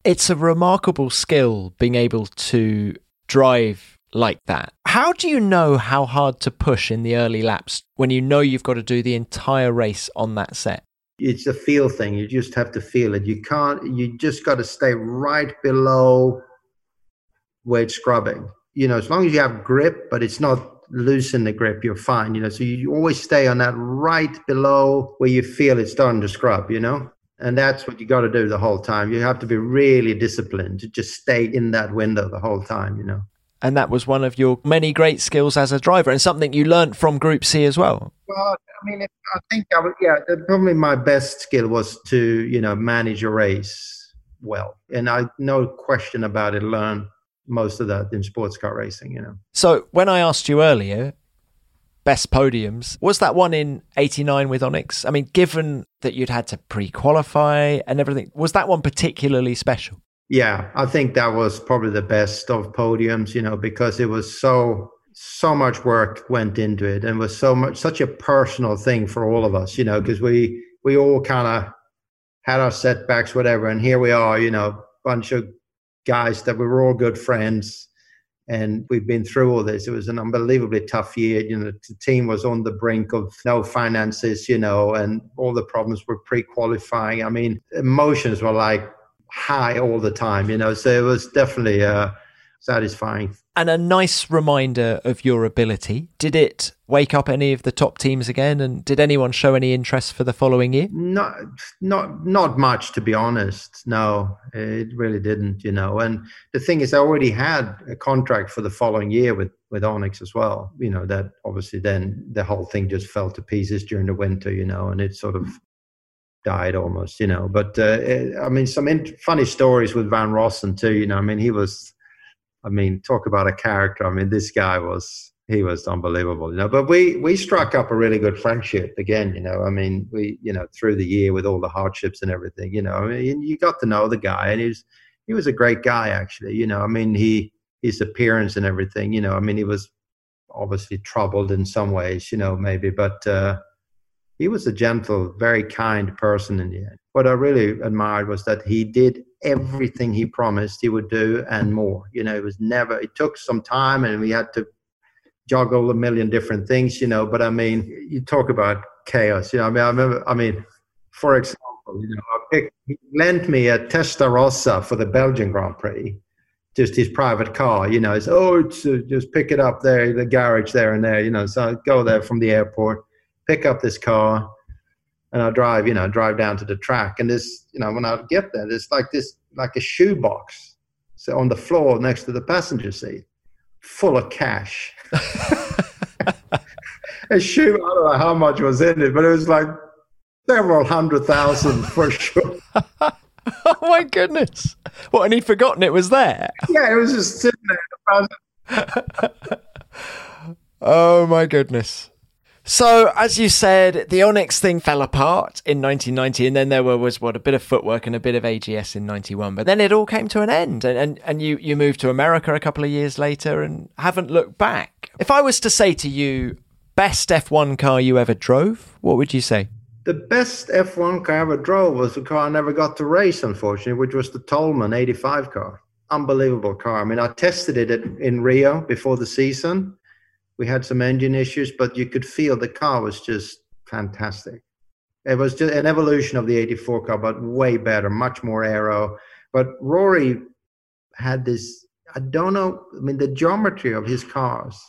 It's a remarkable skill being able to drive like that. How do you know how hard to push in the early laps when you know you've got to do the entire race on that set? It's a feel thing. You just have to feel it. You can't, you just got to stay right below where it's scrubbing. You know, as long as you have grip, but it's not loose in the grip, you're fine. You know, so you always stay on that right below where you feel it's starting to scrub, you know? And that's what you got to do the whole time. You have to be really disciplined to just stay in that window the whole time, you know? and that was one of your many great skills as a driver and something you learnt from Group C as well. Well, I mean, I think I was, yeah, probably my best skill was to you know manage a race well, and I no question about it learned most of that in sports car racing. You know. So when I asked you earlier, best podiums was that one in '89 with Onyx. I mean, given that you'd had to pre-qualify and everything, was that one particularly special? Yeah, I think that was probably the best of podiums, you know, because it was so so much work went into it and was so much such a personal thing for all of us, you know, mm-hmm. because we we all kind of had our setbacks, whatever, and here we are, you know, bunch of guys that we were all good friends, and we've been through all this. It was an unbelievably tough year. You know, the team was on the brink of no finances, you know, and all the problems were pre-qualifying. I mean, emotions were like high all the time, you know. So it was definitely uh, satisfying. And a nice reminder of your ability. Did it wake up any of the top teams again? And did anyone show any interest for the following year? Not, not, not much, to be honest. No, it really didn't. You know, and the thing is, I already had a contract for the following year with with Onyx as well. You know, that obviously then the whole thing just fell to pieces during the winter. You know, and it sort of died almost, you know. But uh, I mean, some in- funny stories with Van Rossem too. You know, I mean, he was, I mean, talk about a character. I mean, this guy was he was unbelievable, you know. But we we struck up a really good friendship again, you know. I mean, we you know through the year with all the hardships and everything, you know. I mean, you got to know the guy, and he was he was a great guy actually. You know, I mean, he his appearance and everything, you know. I mean, he was obviously troubled in some ways, you know, maybe, but. uh he was a gentle, very kind person in the end. What I really admired was that he did everything he promised he would do and more. You know, it was never, it took some time and we had to juggle a million different things, you know, but I mean, you talk about chaos. You know, I mean, I remember, I mean, for example, you know, I picked, he lent me a Testarossa for the Belgian Grand Prix, just his private car, you know, it's, oh, it's, uh, just pick it up there, the garage there and there, you know, so I go there from the airport pick up this car and I drive, you know, drive down to the track. And this, you know, when I get there, there's like this, like a shoebox so on the floor next to the passenger seat, full of cash. *laughs* a shoe, I don't know how much was in it, but it was like several hundred thousand for *laughs* sure. *laughs* oh my goodness. What, and he'd forgotten it was there? Yeah, it was just sitting there. oh my goodness. So, as you said, the Onyx thing fell apart in 1990, and then there was what a bit of footwork and a bit of AGS in 91. But then it all came to an end, and, and, and you, you moved to America a couple of years later and haven't looked back. If I was to say to you, best F1 car you ever drove, what would you say? The best F1 car I ever drove was a car I never got to race, unfortunately, which was the Toleman 85 car. Unbelievable car. I mean, I tested it in Rio before the season we had some engine issues, but you could feel the car was just fantastic. It was just an evolution of the 84 car, but way better, much more aero. But Rory had this, I don't know, I mean, the geometry of his cars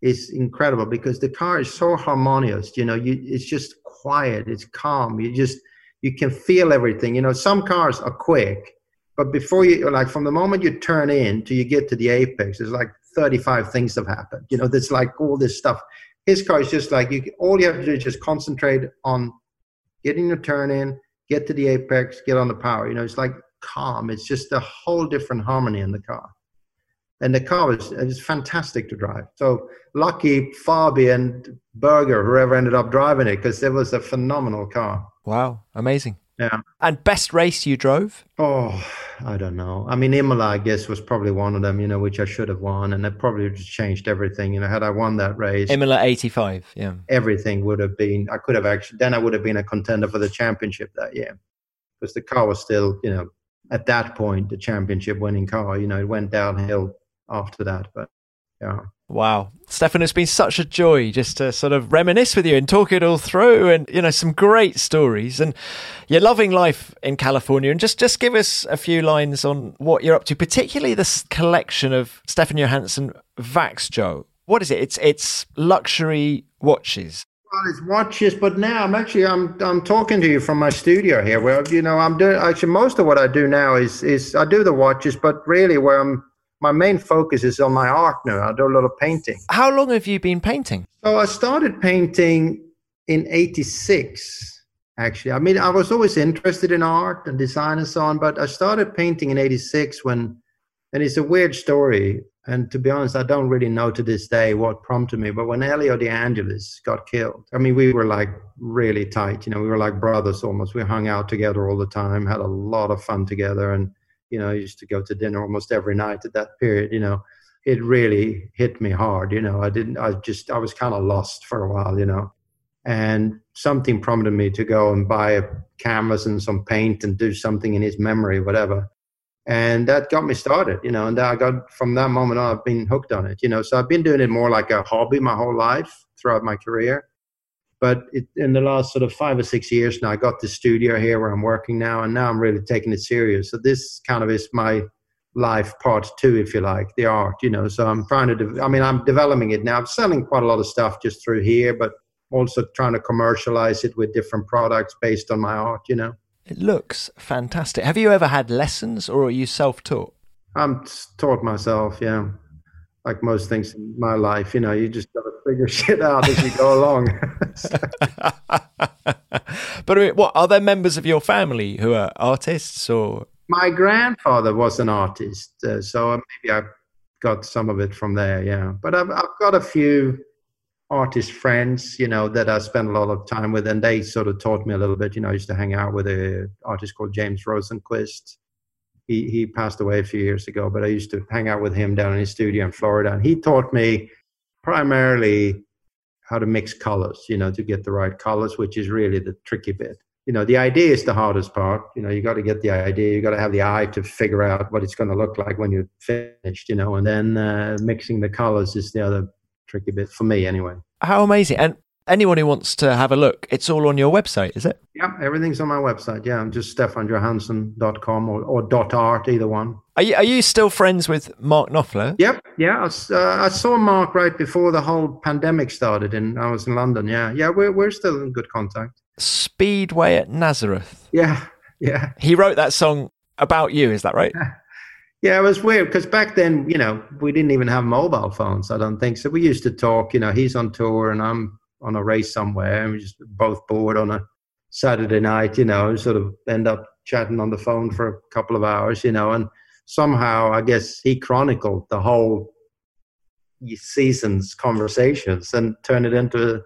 is incredible because the car is so harmonious. You know, you, it's just quiet, it's calm. You just, you can feel everything. You know, some cars are quick, but before you like from the moment you turn in till you get to the apex, it's like 35 things have happened. You know, there's like all this stuff. His car is just like you. All you have to do is just concentrate on getting your turn in, get to the apex, get on the power. You know, it's like calm. It's just a whole different harmony in the car. And the car it was fantastic to drive. So lucky Fabi and Berger, whoever ended up driving it, because it was a phenomenal car. Wow, amazing. Yeah. And best race you drove? Oh, I don't know. I mean, Imola, I guess, was probably one of them, you know, which I should have won. And it probably just changed everything. You know, had I won that race, Imola 85, yeah. everything would have been, I could have actually, then I would have been a contender for the championship that year. Because the car was still, you know, at that point, the championship winning car. You know, it went downhill after that. But yeah. Wow. Stefan, it's been such a joy just to sort of reminisce with you and talk it all through and, you know, some great stories. And you're loving life in California. And just, just give us a few lines on what you're up to, particularly this collection of Stefan Johansson Vaxjo. What is it? It's, it's luxury watches. Well, it's watches, but now I'm actually I'm I'm talking to you from my studio here. Where you know I'm doing actually most of what I do now is is I do the watches, but really where I'm my main focus is on my art now. I do a lot of painting. How long have you been painting? So I started painting in '86. Actually, I mean I was always interested in art and design and so on, but I started painting in '86 when, and it's a weird story. And to be honest, I don't really know to this day what prompted me. But when Elio De Angelis got killed, I mean, we were like really tight. You know, we were like brothers almost. We hung out together all the time, had a lot of fun together, and you know, I used to go to dinner almost every night at that period. You know, it really hit me hard. You know, I didn't. I just I was kind of lost for a while. You know, and something prompted me to go and buy a canvas and some paint and do something in his memory, whatever and that got me started you know and i got from that moment on i've been hooked on it you know so i've been doing it more like a hobby my whole life throughout my career but it, in the last sort of five or six years now i got the studio here where i'm working now and now i'm really taking it serious so this kind of is my life part two if you like the art you know so i'm trying to de- i mean i'm developing it now i'm selling quite a lot of stuff just through here but also trying to commercialize it with different products based on my art you know it looks fantastic. Have you ever had lessons or are you self taught? I'm taught myself, yeah. Like most things in my life, you know, you just got to *laughs* figure shit out as you go *laughs* along. *laughs* but I mean, what are there members of your family who are artists or? My grandfather was an artist, uh, so maybe I got some of it from there, yeah. But I've, I've got a few artist friends, you know, that I spent a lot of time with, and they sort of taught me a little bit. You know, I used to hang out with an artist called James Rosenquist. He he passed away a few years ago, but I used to hang out with him down in his studio in Florida, and he taught me primarily how to mix colors. You know, to get the right colors, which is really the tricky bit. You know, the idea is the hardest part. You know, you got to get the idea. You got to have the eye to figure out what it's going to look like when you're finished. You know, and then uh, mixing the colors is the other tricky bit for me anyway. How amazing. And anyone who wants to have a look, it's all on your website, is it? Yeah, everything's on my website. Yeah, I'm just stefanjohansson.com or, or dot art, either one. Are you, are you still friends with Mark Knopfler? Yep. Yeah. I, uh, I saw Mark right before the whole pandemic started and I was in London. Yeah. Yeah. We're, we're still in good contact. Speedway at Nazareth. Yeah. Yeah. He wrote that song about you. Is that right? *laughs* Yeah, it was weird because back then, you know, we didn't even have mobile phones. I don't think so. We used to talk. You know, he's on tour and I'm on a race somewhere, and we just both bored on a Saturday night. You know, sort of end up chatting on the phone for a couple of hours. You know, and somehow I guess he chronicled the whole season's conversations and turned it into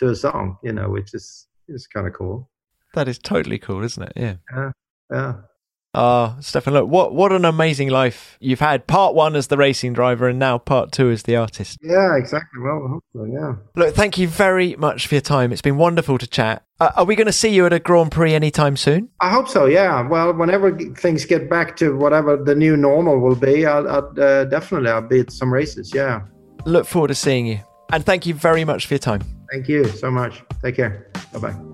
to a song. You know, which is is kind of cool. That is totally cool, isn't it? Yeah. Yeah. Yeah. Ah, uh, Stefan, look, what what an amazing life you've had. Part one as the racing driver, and now part two as the artist. Yeah, exactly. Well, hopefully, yeah. Look, thank you very much for your time. It's been wonderful to chat. Uh, are we going to see you at a Grand Prix anytime soon? I hope so. Yeah. Well, whenever things get back to whatever the new normal will be, I'll, I'll uh, definitely I'll be at some races. Yeah. Look forward to seeing you, and thank you very much for your time. Thank you so much. Take care. Bye bye.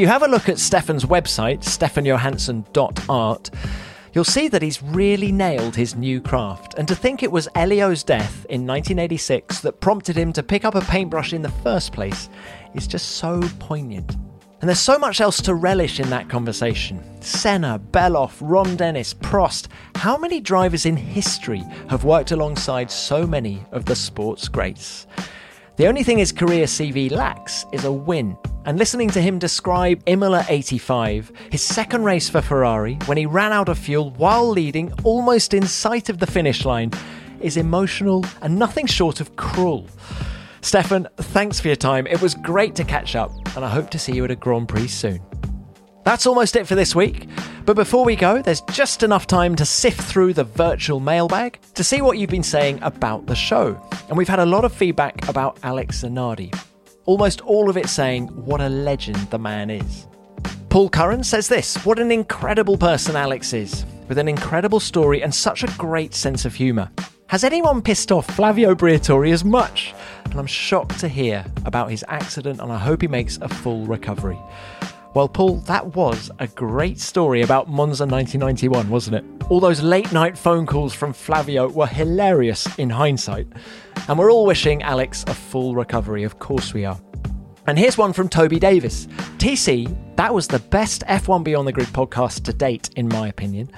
You have a look at Stefan's website, stefanjohansson.art, you'll see that he's really nailed his new craft. And to think it was Elio's death in 1986 that prompted him to pick up a paintbrush in the first place is just so poignant. And there's so much else to relish in that conversation. Senna, Bellof, Ron Dennis, Prost. How many drivers in history have worked alongside so many of the sport's greats? The only thing his career CV lacks is a win. And listening to him describe Imola 85, his second race for Ferrari, when he ran out of fuel while leading almost in sight of the finish line, is emotional and nothing short of cruel. Stefan, thanks for your time. It was great to catch up, and I hope to see you at a Grand Prix soon. That's almost it for this week. But before we go, there's just enough time to sift through the virtual mailbag to see what you've been saying about the show. And we've had a lot of feedback about Alex Zanardi. Almost all of it saying what a legend the man is. Paul Curran says this What an incredible person Alex is, with an incredible story and such a great sense of humour. Has anyone pissed off Flavio Briatore as much? And I'm shocked to hear about his accident, and I hope he makes a full recovery. Well, Paul, that was a great story about Monza 1991, wasn't it? All those late night phone calls from Flavio were hilarious in hindsight. And we're all wishing Alex a full recovery, of course we are. And here's one from Toby Davis. TC, that was the best F1 Beyond the Grid podcast to date, in my opinion.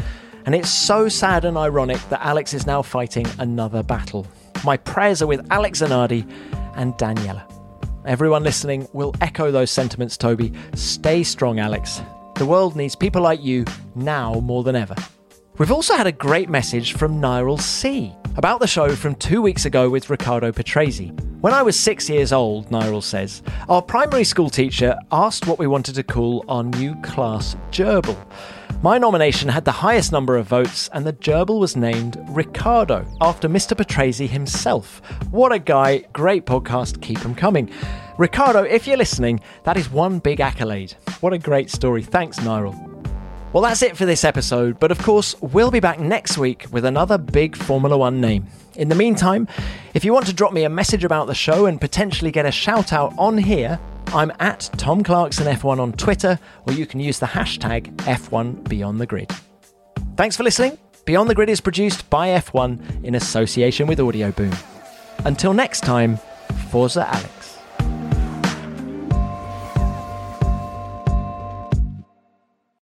And it's so sad and ironic that Alex is now fighting another battle. My prayers are with Alex Zanardi and Daniela. Everyone listening will echo those sentiments, Toby. Stay strong, Alex. The world needs people like you now more than ever. We've also had a great message from Nyril C about the show from two weeks ago with Riccardo Patrese. When I was six years old, Nyril says, our primary school teacher asked what we wanted to call our new class gerbil. My nomination had the highest number of votes, and the gerbil was named Riccardo, after Mr. Patrese himself. What a guy! Great podcast, keep 'em coming. Riccardo, if you're listening, that is one big accolade. What a great story. Thanks, Nyril. Well, that's it for this episode, but of course, we'll be back next week with another big Formula One name. In the meantime, if you want to drop me a message about the show and potentially get a shout out on here, I'm at Tom Clarkson F1 on Twitter, or you can use the hashtag F1 Beyond the Grid. Thanks for listening. Beyond the Grid is produced by F1 in association with Audioboom. Until next time, Forza Alex.